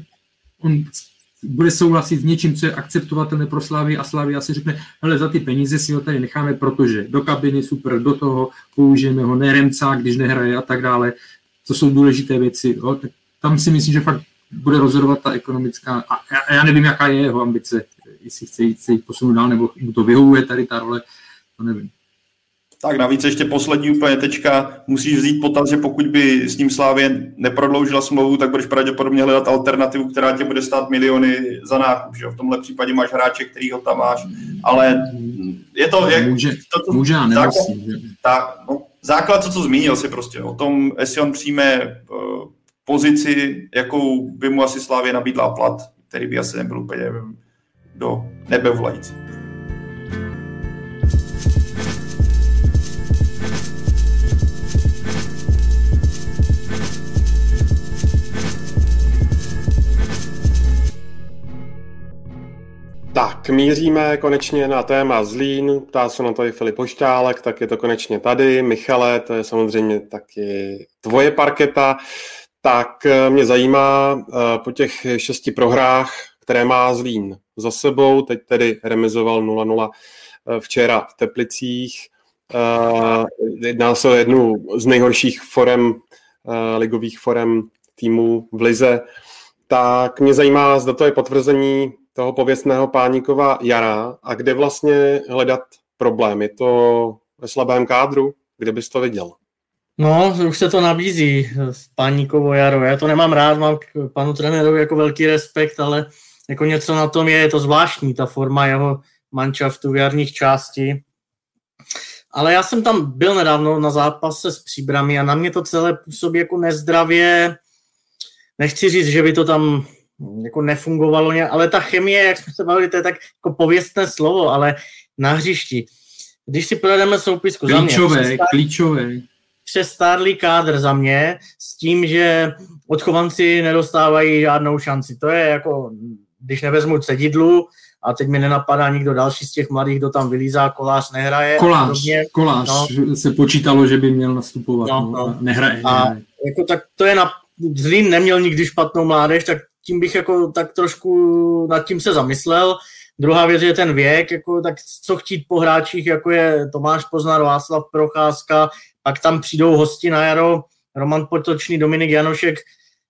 on bude souhlasit s něčím, co je akceptovatelné pro Slávy a Slávy asi řekne, ale za ty peníze si ho tady necháme, protože do kabiny super, do toho použijeme ho neremca, když nehraje a tak dále. To jsou důležité věci. Jo? Tak tam si myslím, že fakt bude rozhodovat ta ekonomická, a já, já nevím, jaká je jeho ambice, jestli chce jít, chce jít posunout dál, nebo mu to vyhovuje tady ta role, to nevím.
Tak navíc ještě poslední úplně tečka. Musíš vzít potaz, že pokud by s ním Slávě neprodloužila smlouvu, tak budeš pravděpodobně hledat alternativu, která tě bude stát miliony za nákup. Že? V tomhle případě máš hráče, který ho tam máš. Ale je to... Jak,
může,
to,
to, může a nemusí.
Tak, no, základ, co, co zmínil si prostě, o tom, jestli on přijme uh, pozici, jakou by mu asi Slávě nabídla plat, který by asi nebyl úplně do nebe volající.
Tak, míříme konečně na téma Zlín, ptá se na to i Filip Pošťálek, tak je to konečně tady. Michale, to je samozřejmě taky tvoje parketa. Tak eh, mě zajímá eh, po těch šesti prohrách, které má Zlín za sebou, teď tedy remizoval 0-0 eh, včera v Teplicích. Jedná se o jednu z nejhorších forem, ligových forem týmů v Lize. Tak mě zajímá, zda to je potvrzení toho pověstného páníkova jara a kde vlastně hledat problém? Je to ve slabém kádru? Kde bys to viděl?
No, už se to nabízí, páníkovo jaro. Já to nemám rád, mám k panu trenérovi jako velký respekt, ale jako něco na tom je, je to zvláštní, ta forma jeho manšaftu v jarních části. Ale já jsem tam byl nedávno na zápase s příbrami a na mě to celé působí jako nezdravě. Nechci říct, že by to tam jako nefungovalo, ale ta chemie, jak jsme se bavili, to je tak jako pověstné slovo, ale na hřišti. Když si projedeme soupisku
klíčové,
za mě,
klíčové.
přestárlý kádr za mě s tím, že odchovanci nedostávají žádnou šanci. To je jako, když nevezmu cedidlu, a teď mi nenapadá nikdo další z těch mladých, kdo tam vylízá, kolář nehraje.
Kolář, kolář no. se počítalo, že by měl nastupovat, no, no. no nehraje. A nehraje.
Jako, tak to je na, Zlín neměl nikdy špatnou mládež, tak tím bych jako tak trošku nad tím se zamyslel. Druhá věc je ten věk, jako, tak co chtít po hráčích, jako je Tomáš Poznar, Václav Procházka, pak tam přijdou hosti na jaro, Roman Potočný, Dominik Janošek,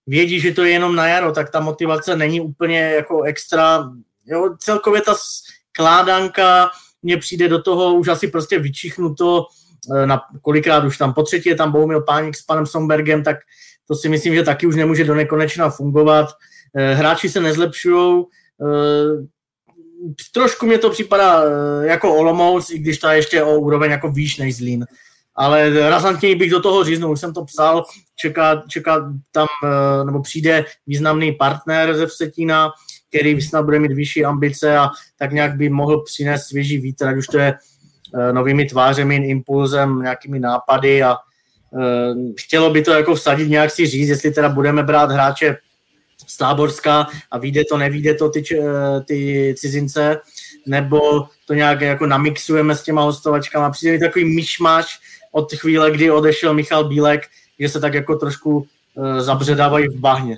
vědí, že to je jenom na jaro, tak ta motivace není úplně jako extra, jo, celkově ta skládanka mně přijde do toho už asi prostě vyčichnuto, eh, na kolikrát už tam po třetí je tam Bohumil Pánik s panem Sombergem, tak to si myslím, že taky už nemůže do nekonečna fungovat. Hráči se nezlepšují, trošku mě to připadá jako Olomouc, i když je ještě o úroveň jako výš než Zlín. Ale razantněji bych do toho říznul, už jsem to psal, čeká, čeká tam, nebo přijde významný partner ze Vsetína, který snad bude mít vyšší ambice a tak nějak by mohl přinést svěží vítr, ať už to je novými tvářemi, impulzem, nějakými nápady a chtělo by to jako vsadit nějak si říct, jestli teda budeme brát hráče z Táborska a vyjde to, nevíde to ty, ty cizince, nebo to nějak jako namixujeme s těma hostovačkama. Přijde mi takový myšmaš od chvíle, kdy odešel Michal Bílek, že se tak jako trošku uh, zabředávají v bahně.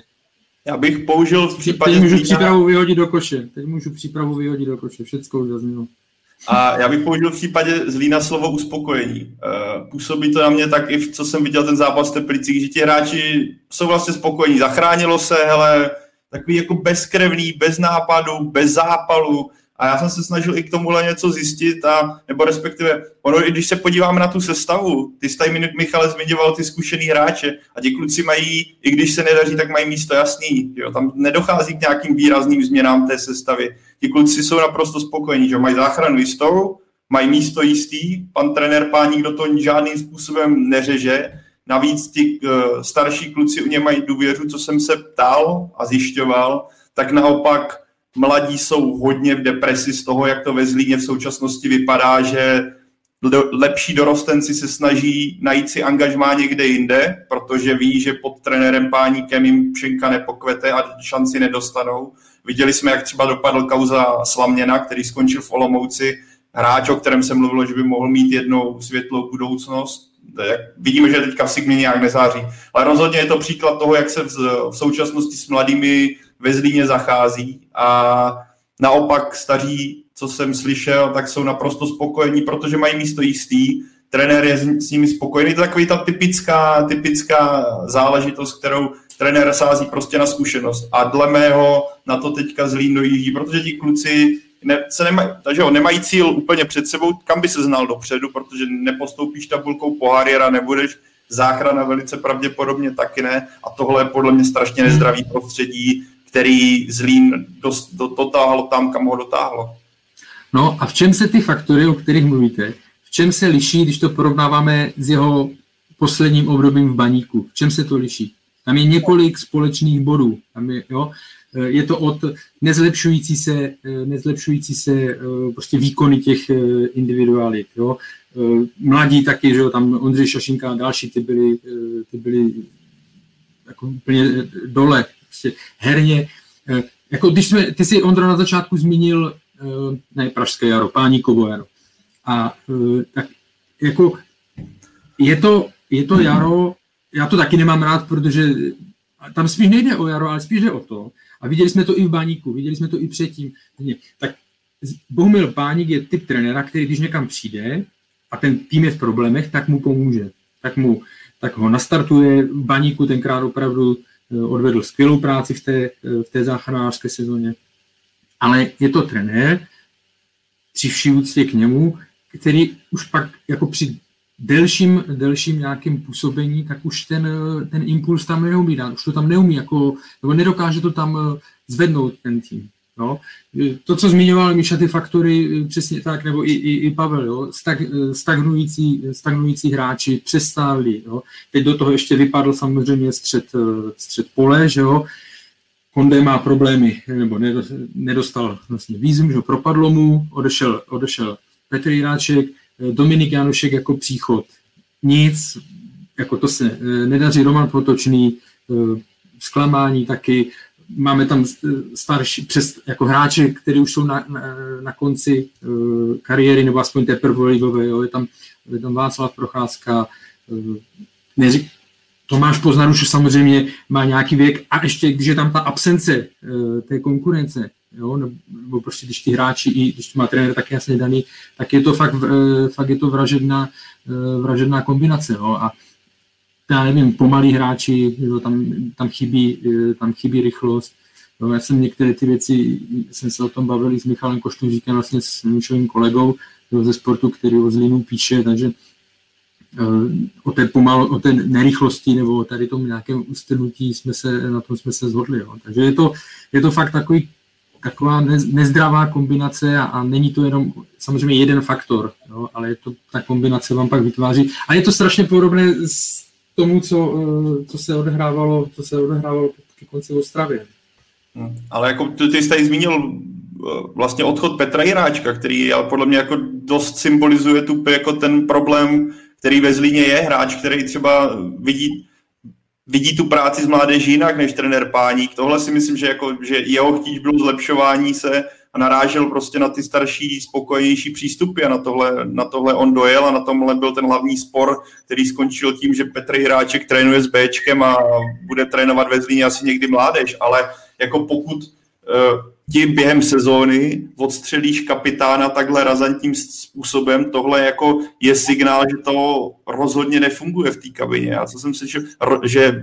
Já bych použil v případě...
Teď můžu přípravu vyhodit do koše. Teď můžu přípravu vyhodit do koše. Všecko už zaznělo.
A já bych použil v případě Zlína slovo uspokojení. Působí to na mě tak i v, co jsem viděl ten zápas v Teplicích, že ti hráči jsou vlastně spokojení. Zachránilo se, hele, takový jako bezkrevný, bez nápadu, bez zápalu, a já jsem se snažil i k tomuhle něco zjistit, a, nebo respektive, ono, i když se podíváme na tu sestavu, ty jsi tady Michale zmiňoval ty zkušený hráče a ti kluci mají, i když se nedaří, tak mají místo jasný. Jo? Tam nedochází k nějakým výrazným změnám té sestavy. Ti kluci jsou naprosto spokojení, že mají záchranu jistou, mají místo jistý, pan trenér Páník do toho žádným způsobem neřeže, Navíc ti uh, starší kluci u ně mají důvěru, co jsem se ptal a zjišťoval, tak naopak mladí jsou hodně v depresi z toho, jak to ve Zlíně v současnosti vypadá, že lepší dorostenci se snaží najít si angažmá někde jinde, protože ví, že pod trenérem Páníkem jim Pšenka nepokvete a šanci nedostanou. Viděli jsme, jak třeba dopadl kauza Slaměna, který skončil v Olomouci, hráč, o kterém se mluvilo, že by mohl mít jednou světlou budoucnost. Vidíme, že teďka v Sigmě nějak nezáří. Ale rozhodně je to příklad toho, jak se v současnosti s mladými ve Zlíně zachází a naopak staří, co jsem slyšel, tak jsou naprosto spokojení, protože mají místo jistý, trenér je s nimi spokojený. To je takový ta typická, typická záležitost, kterou trenér sází prostě na zkušenost. A dle mého na to teďka Zlín dojíždí, protože ti kluci ne, se nemaj, takže jo, nemají cíl úplně před sebou, kam by se znal dopředu, protože nepostoupíš tabulkou pohár a nebudeš záchrana velice pravděpodobně taky ne. A tohle je podle mě strašně nezdravý prostředí, který Zlín dost, do, dotáhlo tam, kam ho dotáhlo.
No a v čem se ty faktory, o kterých mluvíte, v čem se liší, když to porovnáváme s jeho posledním obdobím v baníku? V čem se to liší? Tam je několik společných bodů. Tam je, jo, je to od nezlepšující se, nezlepšující se prostě výkony těch individualit. Jo. Mladí taky, že jo, tam Ondřej Šašinka a další, ty byli, ty byli jako úplně dole prostě herně. Eh, jako když jsme, ty si Ondra na začátku zmínil, eh, ne Pražské jaro, Páníkovo jaro. A eh, tak jako je to, je to jaro, já to taky nemám rád, protože tam spíš nejde o jaro, ale spíš jde o to. A viděli jsme to i v Báníku, viděli jsme to i předtím. Tak Bohumil Báník je typ trenéra, který když někam přijde a ten tým je v problémech, tak mu pomůže. Tak, mu, tak ho nastartuje. V Baníku tenkrát opravdu odvedl skvělou práci v té, eh, v té záchranářské sezóně, ale je to trenér, při vší úctě k němu, který už pak jako při delším, delším nějakým působení, tak už ten, ten impuls tam neumí dát, už to tam neumí, jako, nebo nedokáže to tam eh, zvednout ten tým. Jo. To, co zmiňoval Míša, ty faktory přesně tak, nebo i, i, i Pavel, jo. Stag, stagnující, stagnující hráči přestáli. Jo. Teď do toho ještě vypadl samozřejmě střed, střed pole, že jo. Konde má problémy, nebo nedostal vlastně výzum, že propadlo mu, odešel, odešel Petr Jiráček, Dominik Janušek jako příchod. Nic, jako to se nedaří, Roman Potočný, zklamání taky, máme tam starší, přes, jako hráče, kteří už jsou na, na, na konci uh, kariéry, nebo aspoň té prvoligové, jo, je tam, je tam Václav Procházka, uh, neřík, Tomáš Poznar už samozřejmě má nějaký věk a ještě když je tam ta absence uh, té konkurence, jo, nebo prostě když ty hráči, i když má trenér tak jasně daný, tak je to fakt, uh, fakt je to vražedná, uh, vražedná kombinace. Jo, a já nevím, pomalí hráči, jo, tam, tam, chybí, eh, tam chybí rychlost. Jo, já jsem některé ty věci, jsem se o tom bavil s Michalem Koštuříkem, vlastně s Míšovým kolegou jo, ze sportu, který o Zlínu píše, takže o té, pomal, o té nerychlosti nebo tady tomu nějakém ustrnutí jsme se, na tom jsme se zhodli. Jo. Takže je to, je to fakt takový, taková nezdravá kombinace a, a není to jenom samozřejmě jeden faktor, jo, ale je to, ta kombinace vám pak vytváří. A je to strašně podobné s tomu, co, eh, co se odehrávalo, co se odehrávalo ke konci v Ostravě.
Hmm. Ale jako ty, ty jsi tady zmínil eh, vlastně odchod Petra Jiráčka, který ale podle mě jako dost symbolizuje tu, jako ten problém, který ve Zlíně je hráč, který třeba vidí, vidí tu práci z mládeží jinak než trenér Páník. Tohle si myslím, že, jako, že jeho chtíč bylo zlepšování se narážel prostě na ty starší, spokojenější přístupy a na tohle, na tohle on dojel a na tomhle byl ten hlavní spor, který skončil tím, že Petr Jiráček trénuje s Bčkem a bude trénovat ve Zlíně asi někdy mládež, ale jako pokud uh, ti během sezóny odstřelíš kapitána takhle razantním způsobem, tohle jako je signál, že to rozhodně nefunguje v té kabině. A co jsem si, že, že,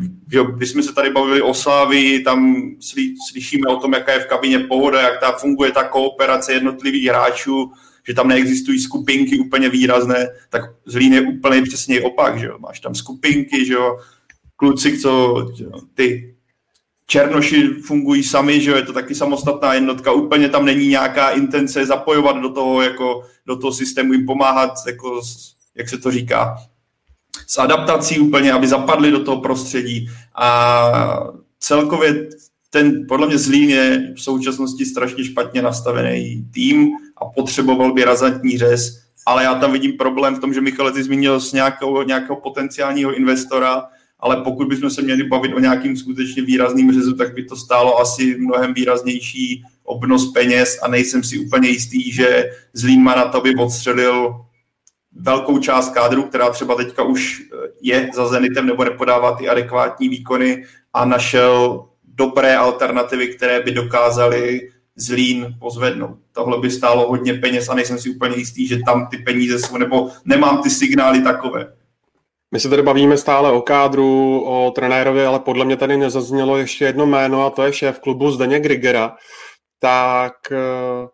když jsme se tady bavili o Slávii, tam sly, slyšíme o tom, jaká je v kabině pohoda, jak ta funguje ta kooperace jednotlivých hráčů, že tam neexistují skupinky úplně výrazné, tak Zlín je úplně přesně opak, že jo? Máš tam skupinky, že jo? kluci, co ty Černoši fungují sami, že je to taky samostatná jednotka, úplně tam není nějaká intence zapojovat do toho, jako, do toho systému, jim pomáhat, jako, jak se to říká, s adaptací úplně, aby zapadli do toho prostředí. A celkově ten podle mě Zlín je v současnosti strašně špatně nastavený tým a potřeboval by razantní řez, ale já tam vidím problém v tom, že Michal ty zmínil z nějakého, nějakého potenciálního investora, ale pokud bychom se měli bavit o nějakým skutečně výrazným řezu, tak by to stálo asi mnohem výraznější obnos peněz a nejsem si úplně jistý, že Zlín má na to, by odstřelil velkou část kádru, která třeba teďka už je za Zenitem nebo nepodává ty adekvátní výkony a našel dobré alternativy, které by dokázaly Zlín pozvednout. Tohle by stálo hodně peněz a nejsem si úplně jistý, že tam ty peníze jsou, nebo nemám ty signály takové.
My se tady bavíme stále o kádru, o trenérovi, ale podle mě tady nezaznělo ještě jedno jméno a to je šéf klubu Zdeněk Grigera. Tak eh,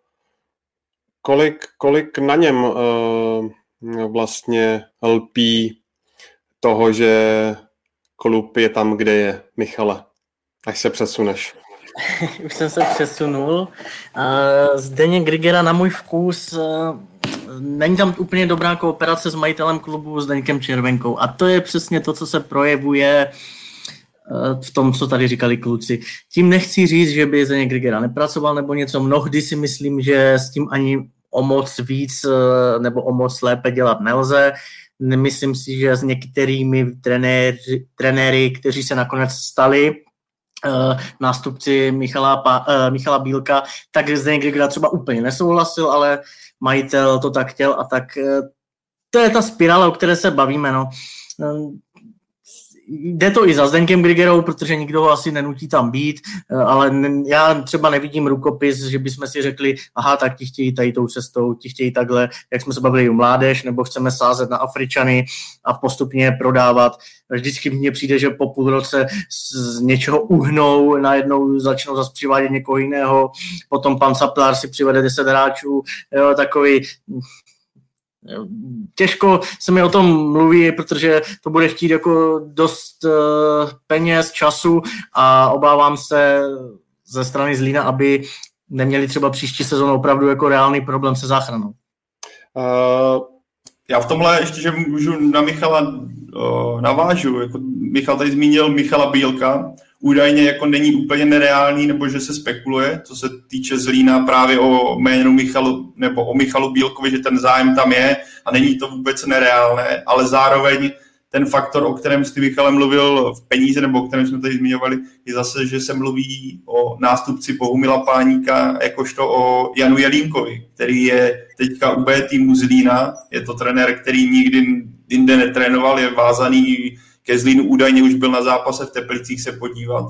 kolik, kolik na něm eh, vlastně lpí toho, že klub je tam, kde je, Michale, až se přesuneš.
Už jsem se přesunul. Zdeněk Grigera na můj vkus není tam úplně dobrá kooperace s majitelem klubu s Deňkem Červenkou a to je přesně to, co se projevuje eh, v tom, co tady říkali kluci. Tím nechci říct, že by Zdeněk Grigera nepracoval nebo něco. Mnohdy si myslím, že s tím ani o moc víc eh, nebo o moc lépe dělat nelze. Nemyslím si, že s některými trenéři, trenéry, kteří se nakonec stali uh, nástupci Michala, pa, Michala Bílka, tak Zdeněk Grigera třeba úplně nesouhlasil, ale majitel to tak chtěl a tak eh, to je ta spirála, o které se bavíme. No. Jde to i za Zdenkem Grigerou, protože nikdo ho asi nenutí tam být, eh, ale já třeba nevidím rukopis, že bychom si řekli, aha, tak ti chtějí tady tou cestou, ti chtějí takhle, jak jsme se bavili u mládež, nebo chceme sázet na Afričany a postupně prodávat. Vždycky mně přijde, že po půl roce z něčeho uhnou, najednou začnou zase přivádět někoho jiného, potom pan Saplar si přivede 10 hráčů, jo, takový Těžko se mi o tom mluví, protože to bude chtít jako dost uh, peněz, času a obávám se ze strany Zlína, aby neměli třeba příští sezónu opravdu jako reálný problém se záchranou. Uh,
já v tomhle ještě, že můžu na Michala uh, navážu. Jako Michal tady zmínil Michala Bílka, údajně jako není úplně nereálný, nebo že se spekuluje, co se týče Zlína právě o jménu Michalu, nebo o Michalu Bílkovi, že ten zájem tam je a není to vůbec nereálné, ale zároveň ten faktor, o kterém jste Michale mluvil v peníze, nebo o kterém jsme tady zmiňovali, je zase, že se mluví o nástupci Bohumila Páníka, jakožto o Janu Jelínkovi, který je teďka u B týmu Zlína. Je to trenér, který nikdy jinde netrénoval, je vázaný ke Zlínu údajně už byl na zápase v Teplicích se podívat.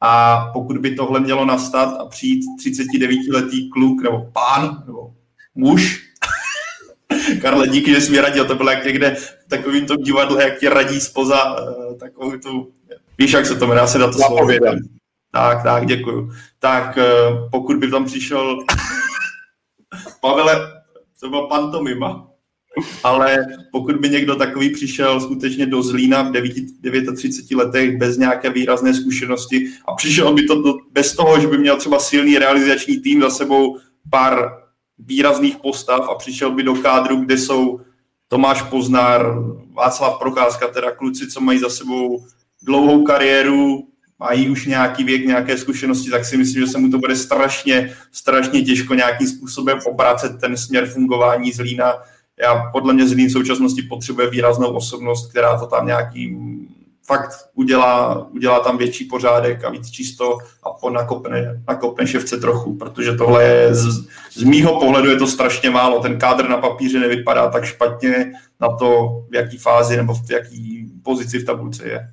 A pokud by tohle mělo nastat a přijít 39-letý kluk nebo pán nebo muž, Karle, díky, že jsi mi radil, to bylo jak někde v takovým tom divadle, jak ti radí spoza eh, takovou tu, víš, jak se to jmenuje, se na to slovo. Tak, tak, děkuju. Tak eh, pokud by tam přišel Pavele, to byla pantomima. Ale pokud by někdo takový přišel skutečně do Zlína v 39 letech bez nějaké výrazné zkušenosti a přišel by to do, bez toho, že by měl třeba silný realizační tým za sebou pár výrazných postav a přišel by do kádru, kde jsou Tomáš Poznár, Václav Procházka, teda kluci, co mají za sebou dlouhou kariéru, mají už nějaký věk, nějaké zkušenosti, tak si myslím, že se mu to bude strašně, strašně těžko nějakým způsobem obracet ten směr fungování Zlína. Já podle mě Zlín v současnosti potřebuje výraznou osobnost, která to tam nějaký fakt udělá, udělá tam větší pořádek a víc čisto a po nakopne, nakopne ševce trochu, protože tohle je z, z mýho pohledu je to strašně málo. Ten kádr na papíře nevypadá tak špatně na to, v jaký fázi nebo v jaký pozici v tabulce je.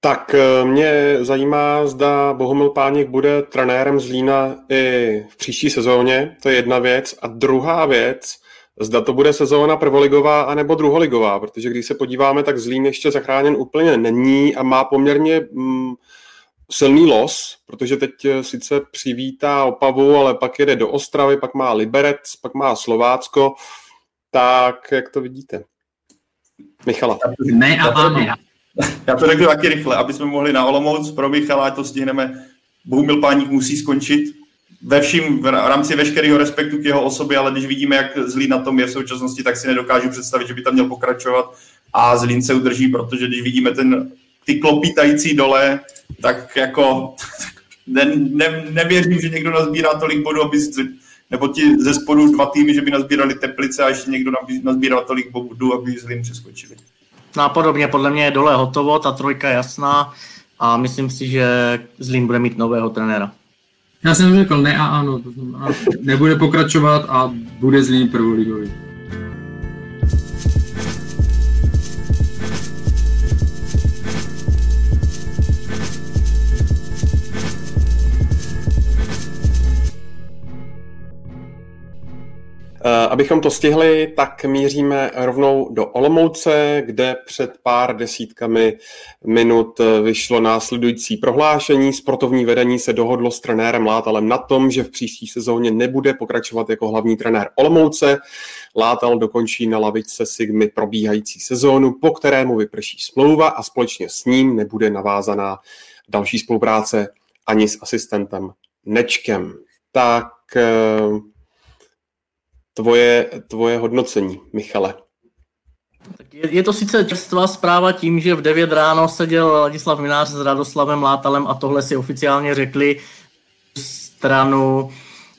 Tak eh, mě zajímá, zda Bohumil Páněk bude trenérem Zlína i v příští sezóně, to je jedna věc. A druhá věc, zda to bude sezóna prvoligová anebo druholigová, protože když se podíváme, tak Zlín ještě zachráněn úplně není a má poměrně mm, silný los, protože teď eh, sice přivítá Opavu, ale pak jede do Ostravy, pak má Liberec, pak má Slovácko, tak jak to vidíte? Michala.
Ne a ano.
Já to řeknu taky rychle, aby jsme mohli na Olomouc pro Michala, to stihneme. Bohumil Páník musí skončit ve vším, v rámci veškerého respektu k jeho osobě, ale když vidíme, jak Zlín na tom je v současnosti, tak si nedokážu představit, že by tam měl pokračovat a Zlín se udrží, protože když vidíme ten, ty klopítající dole, tak jako ne, ne, nevěřím, že někdo nazbírá tolik bodů, aby nebo ti ze spodu dva týmy, že by nazbírali Teplice a ještě někdo nazbíral tolik bodů, aby Zlín přeskočili.
No a podobně, podle mě je dole hotovo, ta trojka jasná a myslím si, že Zlín bude mít nového trenéra.
Já jsem řekl ne a ano, to znamená, nebude pokračovat a bude Zlín prvoligový.
Abychom to stihli, tak míříme rovnou do Olomouce, kde před pár desítkami minut eh, vyšlo následující prohlášení. Sportovní vedení se dohodlo s trenérem Látalem na tom, že v příští sezóně nebude pokračovat jako hlavní trenér Olomouce. Látal dokončí na lavičce Sigmy probíhající sezónu, po kterému vyprší smlouva a společně s ním nebude navázaná další spolupráce ani s asistentem Nečkem. Tak eh, tvoje, tvoje hodnocení, Michale.
Je, je to sice čerstvá zpráva tím, že v 9 ráno seděl Ladislav Minář s Radoslavem Látalem a tohle si oficiálně řekli stranu.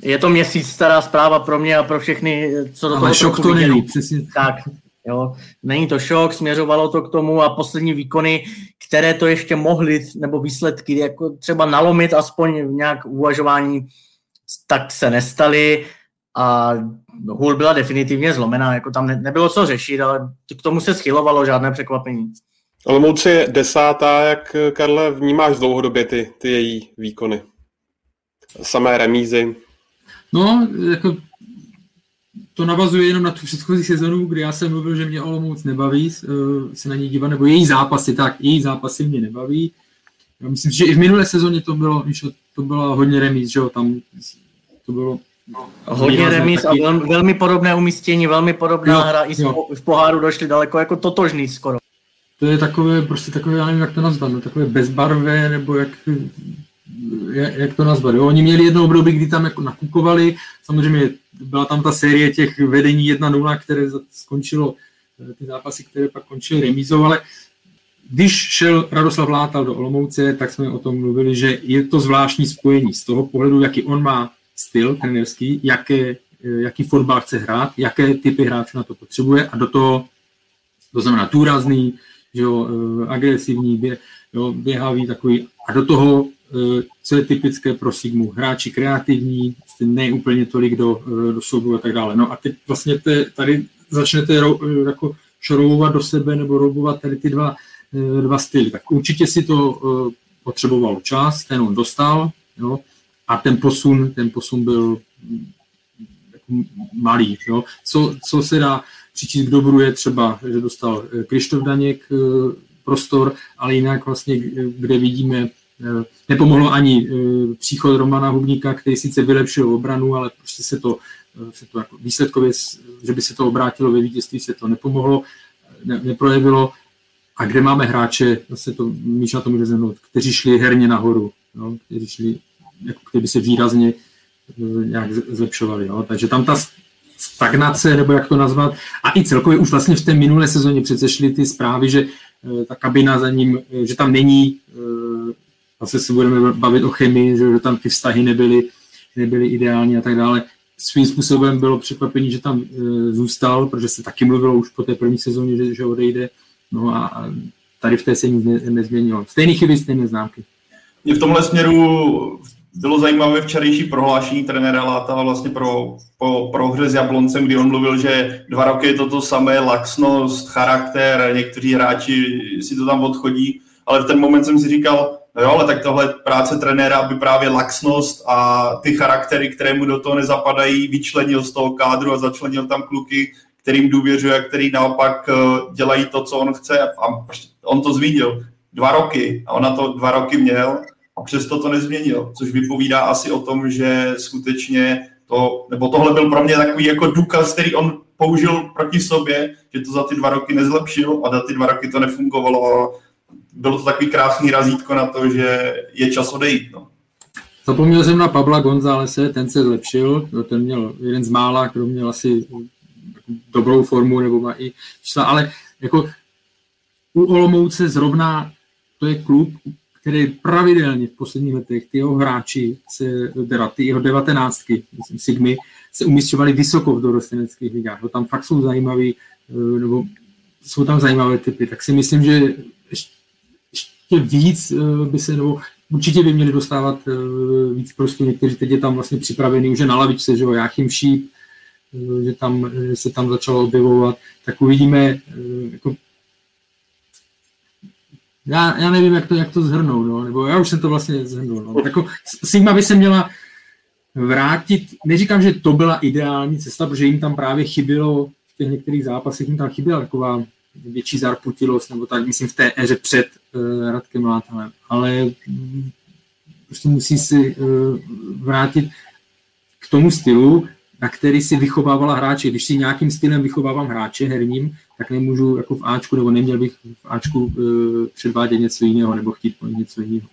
Je to měsíc stará zpráva pro mě a pro všechny, co do
Ale toho šok to není, přesně.
Tak, jo, není to šok, směřovalo to k tomu a poslední výkony, které to ještě mohly, nebo výsledky, jako třeba nalomit aspoň v nějak uvažování, tak se nestaly a hůl byla definitivně zlomená, jako tam ne, nebylo co řešit, ale k tomu se schylovalo žádné překvapení.
Olomouc je desátá, jak Karle vnímáš dlouhodobě ty, ty její výkony? Samé remízy?
No, jako to navazuje jenom na tu předchozí sezonu, kdy já jsem mluvil, že mě Olomouc nebaví uh, se na ní dívat, nebo její zápasy, tak její zápasy mě nebaví. Já myslím, že i v minulé sezóně to bylo, to bylo hodně remíz, že jo, tam to bylo
No, Hodně remíz a velmi, velmi podobné umístění, velmi podobná jo, hra. I jo. v poháru došli daleko jako totožný skoro.
To je takové, prostě takové, já nevím, jak to nazvat, no, takové bezbarvé, nebo jak, jak, jak to nazvat. Jo? Oni měli jedno období, kdy tam jako nakukovali, samozřejmě byla tam ta série těch vedení 1-0, které skončilo, eh, ty zápasy, které pak končily remízou, ale když šel Radoslav Látal do Olomouce, tak jsme o tom mluvili, že je to zvláštní spojení z toho pohledu, jaký on má styl trenerský, jaké, jaký fotbal chce hrát, jaké typy hráčů na to potřebuje a do toho, to znamená důrazný, že jo, eh, agresivní, bě, jo, běhavý takový a do toho, eh, co je typické pro Sigmu, hráči kreativní, prostě ne úplně tolik do, eh, do souboru a tak dále. No a teď vlastně te, tady začnete jako šroubovat do sebe nebo roubovat tady ty dva, dva styly. Tak určitě si to potřebovalo čas, ten on dostal, jo, a ten posun, ten posun byl malý. Jo. Co, co se dá přičíst k dobru je třeba, že dostal Krištof Daněk eh, prostor, ale jinak vlastně, kde vidíme Nepomohlo ani příchod Romana Hubníka, který sice vylepšil obranu, ale prostě se to, se to jako výsledkově, že by se to obrátilo ve vítězství, se to nepomohlo, ne, neprojevilo. A kde máme hráče, zase to Míša to může zhrnout, kteří šli herně nahoru, no, kteří šli, jako kdyby se výrazně nějak zlepšovali. Jo. Takže tam ta stagnace, nebo jak to nazvat, a i celkově už vlastně v té minulé sezóně přece šly ty zprávy, že eh, ta kabina za ním, eh, že tam není, eh, zase se budeme bavit o chemii, že, že tam ty vztahy nebyly, nebyly ideální a tak dále. Svým způsobem bylo překvapení, že tam zůstal, protože se taky mluvilo už po té první sezóně, že, že odejde. No a tady v té se nic ne, nezměnilo. Stejné chyby, stejné známky.
Mě v tomhle směru bylo zajímavé včerejší prohlášení trenéra Láta vlastně pro, po prohře s Jabloncem, kdy on mluvil, že dva roky je to to samé, laxnost, charakter, někteří hráči si to tam odchodí, ale v ten moment jsem si říkal, no jo, ale tak tohle práce trenéra, aby právě laxnost a ty charaktery, které mu do toho nezapadají, vyčlenil z toho kádru a začlenil tam kluky, kterým důvěřuje a který naopak eh, dělají to, co on chce. A on to zvídil. Dva roky. A on na to dva roky měl a přesto to nezměnil, což vypovídá asi o tom, že skutečně to, nebo tohle byl pro mě takový jako důkaz, který on použil proti sobě, že to za ty dva roky nezlepšil a za ty dva roky to nefungovalo bylo to takový krásný razítko na to, že je čas odejít. No.
Zapomněl jsem na Pabla Gonzálese, ten se zlepšil, ten měl jeden z mála, kdo měl asi dobrou formu, nebo má i čísla, ale jako u Olomouce zrovna to je klub, který pravidelně v posledních letech ty jeho hráči, se, teda ty jeho devatenáctky, myslím Sigmy, se umistovali vysoko v dorosteneckých ligách. No, tam fakt jsou zajímavý, eh, nebo jsou tam zajímavé typy, tak si myslím, že ještě víc eh, by se, nebo určitě by měli dostávat eh, víc prostě někteří teď je tam vlastně připravený už je na lavičce, že jo, Jáchym Šíp, že, tam, že se tam začalo objevovat, tak uvidíme, jako já, já nevím, jak to, jak to zhrnout, no, nebo já už jsem to vlastně zhrnul. No. Jako, Sigma by se měla vrátit, neříkám, že to byla ideální cesta, protože jim tam právě chybělo v těch některých zápasech, jim tam chyběla taková větší zarputilost, nebo tak, myslím, v té éře před uh, Radkem Látalem, ale um, prostě musí si uh, vrátit k tomu stylu, na který si vychovávala hráče. Když si nějakým stylem vychovávám hráče herním, tak nemůžu jako v Ačku, nebo neměl bych v Ačku uh, předvádět něco jiného, nebo chtít po něco jiného.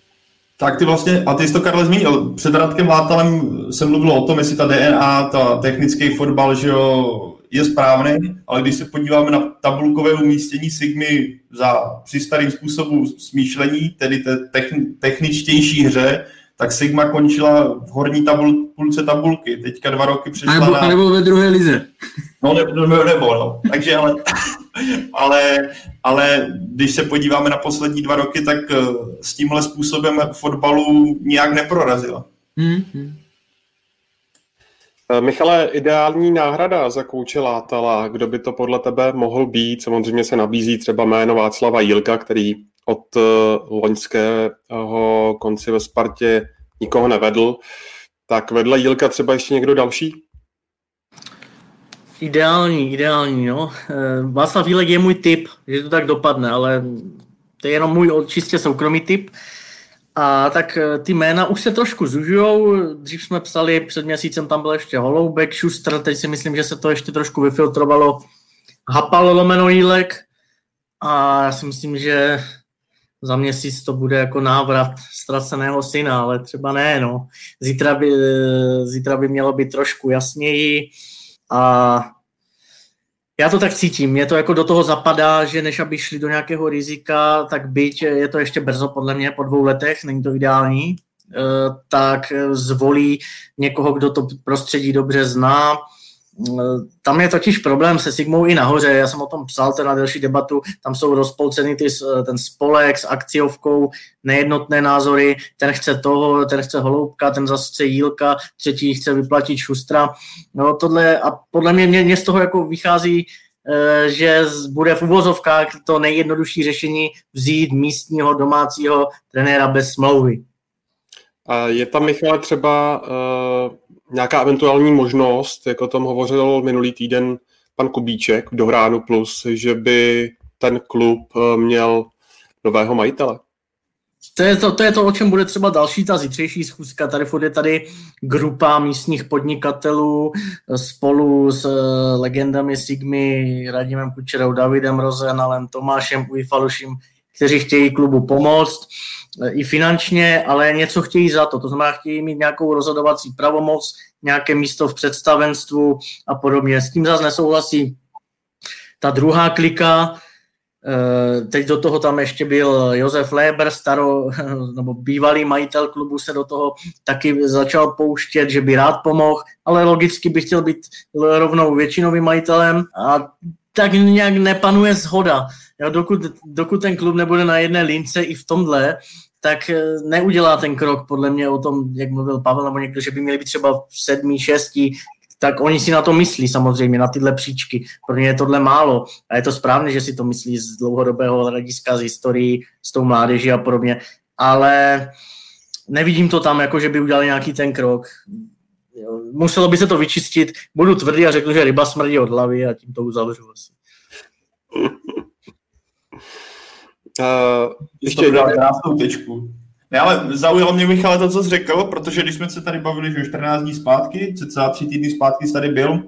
Tak ty vlastně, a ty jsi to Karle zmínil, před Radkem Látalem se mluvilo o tom, jestli ta DNA, ta technický fotbal, že jo, je správný, ale když se podíváme na tabulkové umístění Sigmy za při starým způsobu smýšlení, tedy té techničtější hře, tak Sigma končila v horní tabul, půlce tabulky. Teďka dva roky přišla
nebo,
na...
Nebo ve druhé lize.
No, ne, nebo, nebo no. Takže ale, ale, ale když se podíváme na poslední dva roky, tak eh, s tímhle způsobem fotbalu nijak neprorazila. Mm-hmm.
Michale, ideální náhrada za kouče Látala, kdo by to podle tebe mohl být? Samozřejmě se nabízí třeba jméno Václava Jílka, který od eh, loňského konci ve Spartě nikoho nevedl. Tak vedle Jílka třeba ještě někdo další?
Ideální, ideální, no. Eh, Václav Jílek je můj typ, že to tak dopadne, ale to je jenom můj čistě soukromý typ. A tak eh, ty jména už se trošku zužujou. Dřív jsme psali, před měsícem tam byl ještě Holoubek, Schuster, teď si myslím, že se to ještě trošku vyfiltrovalo. Hapal lomeno Jílek. A já si myslím, že za měsíc to bude jako návrat ztraceného syna, ale třeba ne, no. Zítra by, zítra by mělo být trošku jasněji a já to tak cítím, mě to jako do toho zapadá, že než aby šli do nějakého rizika, tak byť je to ještě brzo podle mě po dvou letech, není to ideální, eh, tak zvolí někoho, kdo to prostředí dobře zná, tam je totiž problém se Sigmou i nahoře, já jsem o tom psal ten na další debatu, tam jsou rozpolceny ty, ten spolek s akciovkou, nejednotné názory, ten chce toho, ten chce Holoubka, ten zase chce Jílka, třetí chce vyplatit Šustra. No tohle, a podle mě, mě, mě z toho jako vychází, eh, že bude v uvozovkách to nejjednodušší řešení vzít místního domácího trenéra bez smlouvy.
Je tam, Michal, třeba uh nějaká eventuální možnost, jak o tom hovořil minulý týden pan Kubíček v Dohránu Plus, že by ten klub eh, měl nového majitele?
to je to, to je to, o čem bude třeba další ta zítřejší schůzka. Tady je tady grupa místních podnikatelů spolu s eh, legendami Sigmy, Radimem Kučerou, Davidem Rozenalem, Tomášem Ujfaluším, kteří chtějí klubu pomoct eh, i finančně, ale něco chtějí za to. To znamená, chtějí mít nějakou rozhodovací pravomoc, nějaké místo v představenstvu a podobně. S tím zase nesouhlasí ta druhá klika, Eh, teď do toho tam ještě byl Josef Léber, staro, nebo bývalý majitel klubu se do toho taky začal pouštět, že by rád pomohl, ale logicky by chtěl být rovnou většinovým majitelem a tak nějak nepanuje zhoda. Jo, dokud, dokud ten klub nebude na jedné lince i v tomhle, tak eh, neudělá ten krok, podle mě o tom, jak mluvil Pavel nebo někdo, že by měli být třeba v sedmí, šestí, tak oni si na to myslí samozřejmě, na tyhle příčky. Pro ně je tohle málo. A je to správné, že si to myslí z dlouhodobého hlediska, z historií, s tou mládeží a podobně. Ale nevidím to tam, jako že by udělali nějaký ten krok. Muselo by se to vyčistit. Budu tvrdý a řeknu, že ryba smrdí od hlavy a tím to uzavřu asi.
Uh, ještě dá krásnou tečku. Ne, ale zaujalo mě Michale to, co jsi řekl, protože když jsme se tady bavili, že 14 dní zpátky, cca tři týdny zpátky jsi tady byl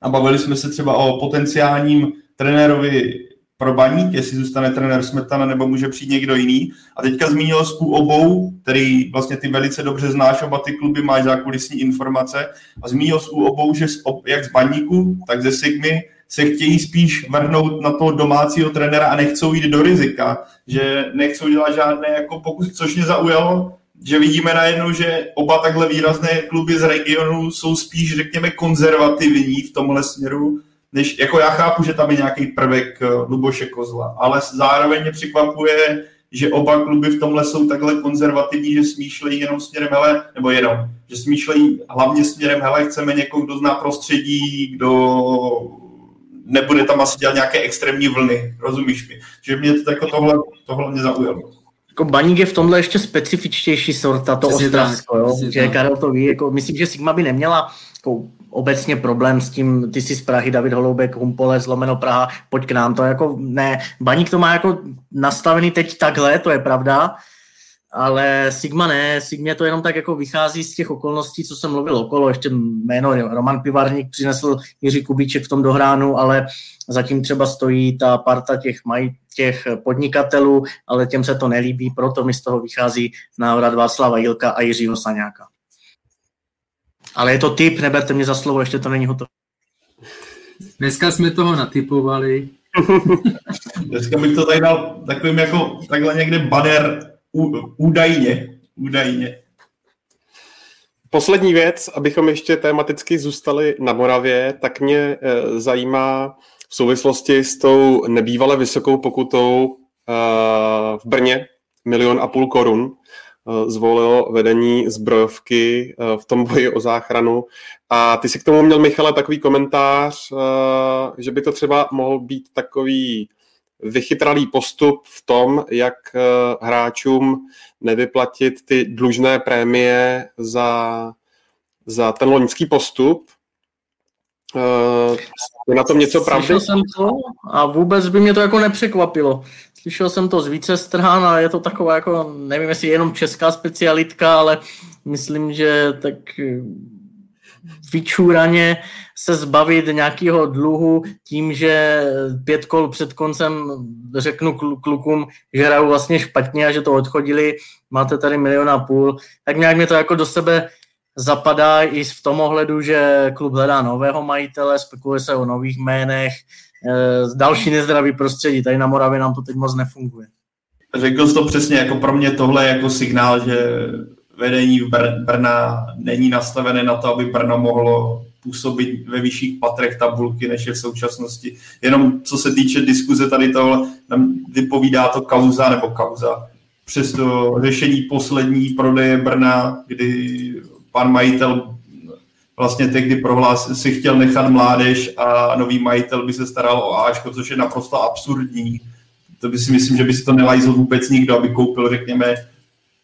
a bavili jsme se třeba o potenciálním trenérovi pro baník, jestli zůstane trenér Smetana nebo může přijít někdo jiný. A teďka zmínil z obou, který vlastně ty velice dobře znáš, oba ty kluby máš zákulisní informace, a zmínil z obou, že jak z baníku, tak ze Sigmy se chtějí spíš vrhnout na toho domácího trenéra a nechcou jít do rizika, že nechcou dělat žádné jako pokus, což mě zaujalo, že vidíme najednou, že oba takhle výrazné kluby z regionu jsou spíš, řekněme, konzervativní v tomhle směru, než, jako já chápu, že tam je nějaký prvek eh, Luboše Kozla, ale zároveň mě překvapuje, že oba kluby v tomhle jsou takhle konzervativní, že smýšlejí jenom směrem, hele, nebo jenom, že smýšlejí hlavně směrem, hele, chceme někoho, kdo zná prostředí, kdo nebude tam asi dělat nějaké extrémní vlny, rozumíš mi? Že mě to jako tohle, tohle mě zaujalo.
Jako baník je v tomhle ještě specifičtější sorta, to Ostravsko, jo? že Karel to ví, jako, myslím, že Sigma by neměla jako, obecně problém s tím, ty jsi z Prahy, David Holoubek, Humpole, zlomeno Praha, pojď k nám, to jako ne, baník to má jako nastavený teď takhle, to je pravda, ale Sigma ne, Sigmě to jenom tak jako vychází z těch okolností, co jsem mluvil okolo, ještě jméno Roman Pivarník přinesl Jiří Kubíček v tom dohránu, ale zatím třeba stojí ta parta těch, maj, těch podnikatelů, ale těm se to nelíbí, proto mi z toho vychází návrat Václava Jilka a Jiřího Saňáka. Ale je to typ, neberte mě za slovo, ještě to není hotové.
Dneska jsme toho natypovali.
Dneska bych to tady dal takovým jako takhle někde banner údajně, údajně.
Poslední věc, abychom ještě tematicky zůstali na Moravě, tak mě e, zajímá v souvislosti s tou nebývale vysokou pokutou e, v Brně, milion a půl korun, zvolilo vedení zbrojovky v tom boji o záchranu. A ty si k tomu měl, Michale, takový komentář, že by to třeba mohl být takový vychytralý postup v tom, jak eh, hráčům nevyplatit ty dlužné prémie za, za ten loňský postup. Eh, je na tom něco pravdy?
Slyšel jsem to a vůbec by mě to jako nepřekvapilo. Slyšel jsem to z více stran a je to taková jako, nevím jestli jenom česká specialitka, ale myslím, že tak vyčúraně se zbavit nějakého dluhu tím, že pět kol před koncem řeknu klukům, že hrajou vlastně špatně a že to odchodili, máte tady milion a půl, tak nějak mě to jako do sebe zapadá i v tom ohledu, že klub hledá nového majitele, spekuluje se o nových jménech, eh, další nezdravý prostředí. Tady na Moravě nám to teď moc nefunguje.
Řekl jsi to přesně, jako pro mě tohle je jako signál, že vedení v Br- Brna není nastavené na to, aby Brno mohlo působit ve vyšších patrech tabulky, než je v současnosti. Jenom co se týče diskuze tady toho, nám vypovídá to kauza nebo kauza. Přes to řešení poslední prodeje Brna, kdy pan majitel vlastně tehdy prohlásil, si chtěl nechat mládež a nový majitel by se staral o Ačko, což je naprosto absurdní. To by si myslím, že by si to nelajzl vůbec nikdo, aby koupil, řekněme,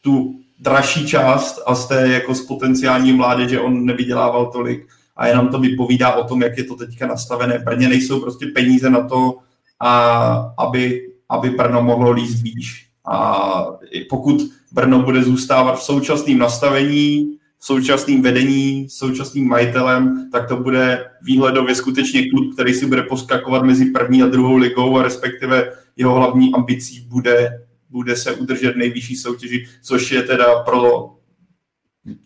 tu dražší část a z té jako z potenciální mládeže on nevydělával tolik a jenom to vypovídá o tom, jak je to teďka nastavené. Brně nejsou prostě peníze na to, a aby, aby Brno mohlo líst výš. A pokud Brno bude zůstávat v současném nastavení, v současném vedení, současným majitelem, tak to bude výhledově skutečně klub, který si bude poskakovat mezi první a druhou ligou a respektive jeho hlavní ambicí bude, bude se udržet nejvyšší soutěži, což je teda pro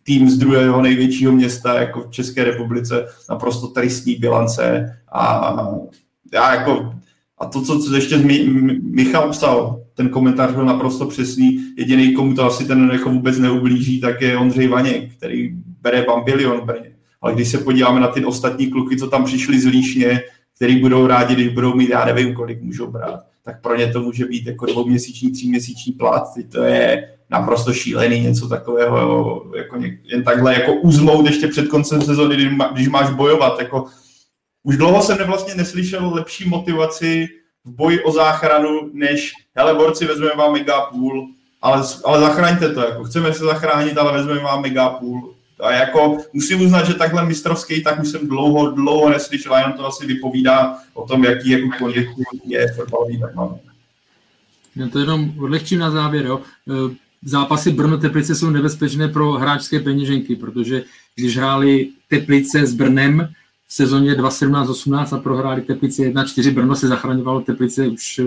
tým z druhého největšího města jako v České republice naprosto tristní bilance a já jako a to, co, co ještě Michal psal, ten komentář byl naprosto přesný. Jediný, komu to asi ten jako vůbec neublíží, tak je Ondřej Vaněk, který bere bambilion Brně. Ale když se podíváme na ty ostatní kluky, co tam přišli z Líšně, který budou rádi, když budou mít, já nevím, kolik můžou brát, tak pro ně to může být jako dvouměsíční, tříměsíční plat. To je naprosto šílený, něco takového, jako jen takhle jako uzmout ještě před koncem sezóny, když máš bojovat. Jako, už dlouho jsem vlastně neslyšel lepší motivaci v boji o záchranu, než hele borci, vezmeme vám mega půl, ale, ale zachraňte to, jako chceme se zachránit, ale vezmeme vám mega půl. A jako musím uznat, že takhle mistrovský, tak už jsem dlouho, dlouho neslyšel, a jenom to asi vypovídá o tom, jaký jako je fotbalový tak.
Já to jenom odlehčím na závěr. Jo. E, zápasy Brno Teplice jsou nebezpečné pro hráčské peněženky, protože když hráli Teplice s Brnem v sezóně 2017-18 a prohráli Teplice 1-4, Brno se zachraňovalo, Teplice už e,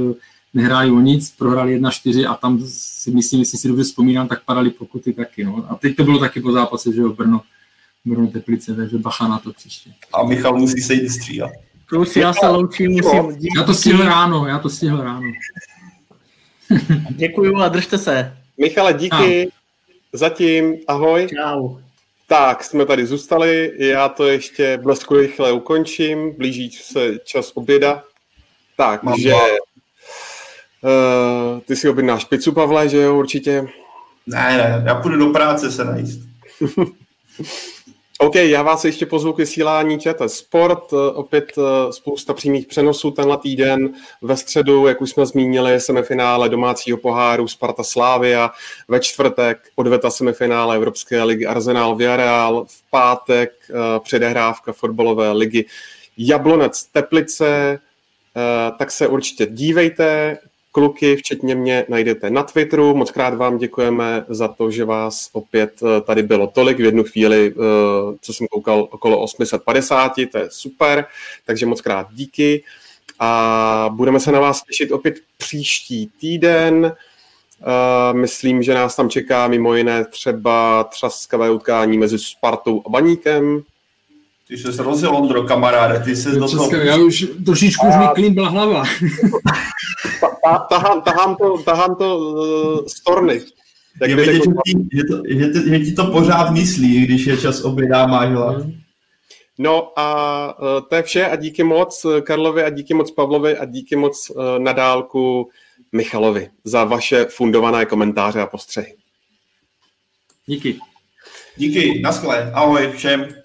nehráli o nic, prohráli 1-4 a tam si myslím, jestli si dobře vzpomínám, tak padaly pokuty taky. No. A teď to bylo taky po zápase, že jo, Brno, Brno Teplice, takže bacha na to příště.
A Michal musí se jít stříhat.
Plus já se loučím, musím...
Díky. Já to stihl ráno, já to stihl ráno.
Děkuju a držte se.
Michale, díky. A. Zatím, ahoj.
Čau.
Tak, jsme tady zůstali, já to ještě blesku rychle ukončím, blíží se čas oběda. Takže uh, ty si objednáš pizzu, Pavle, že jo, určitě?
Ne, ne, já půjdu do práce se najíst.
OK, já vás ještě pozvu k vysílání ČT Sport, eh, opět eh, spousta přímých přenosů tenhle týden. Ve středu, jak už jsme zmínili, semifinále domácího poháru Sparta Slávia, ve čtvrtek odveta semifinále Evropské ligy Arsenal Villarreal, v pátek eh, předehrávka fotbalové ligy Jablonec Teplice, tak se určitě dívejte, Kluky, včetně mě, najdete na Twitteru. Moc krát vám děkujeme za to, že vás opět eh, tady bylo tolik. V jednu chvíli, eh, co jsem koukal, okolo 850, to je super, takže moc krát díky. A budeme se na vás těšit opět příští týden. Uh, myslím, že nás tam čeká mimo jiné třeba třaskavé utkání mezi Spartou a Baníkem.
Ty se rozjel, Ondro, kamaráde, ty se do toho...
Já už trošičku už mi klín byla hlava.
tahám, tahám to, tahám to uh, z torny.
Tak je vidět, že, ti, že, to, že, to, že ti to pořád myslí, když je čas obědá, máš hlad.
No a uh, to je vše a díky moc Karlovi a díky moc Pavlovi a díky moc uh, nadálku Michalovi za vaše fundované komentáře a postřehy.
Díky.
Díky, naschle, ahoj všem.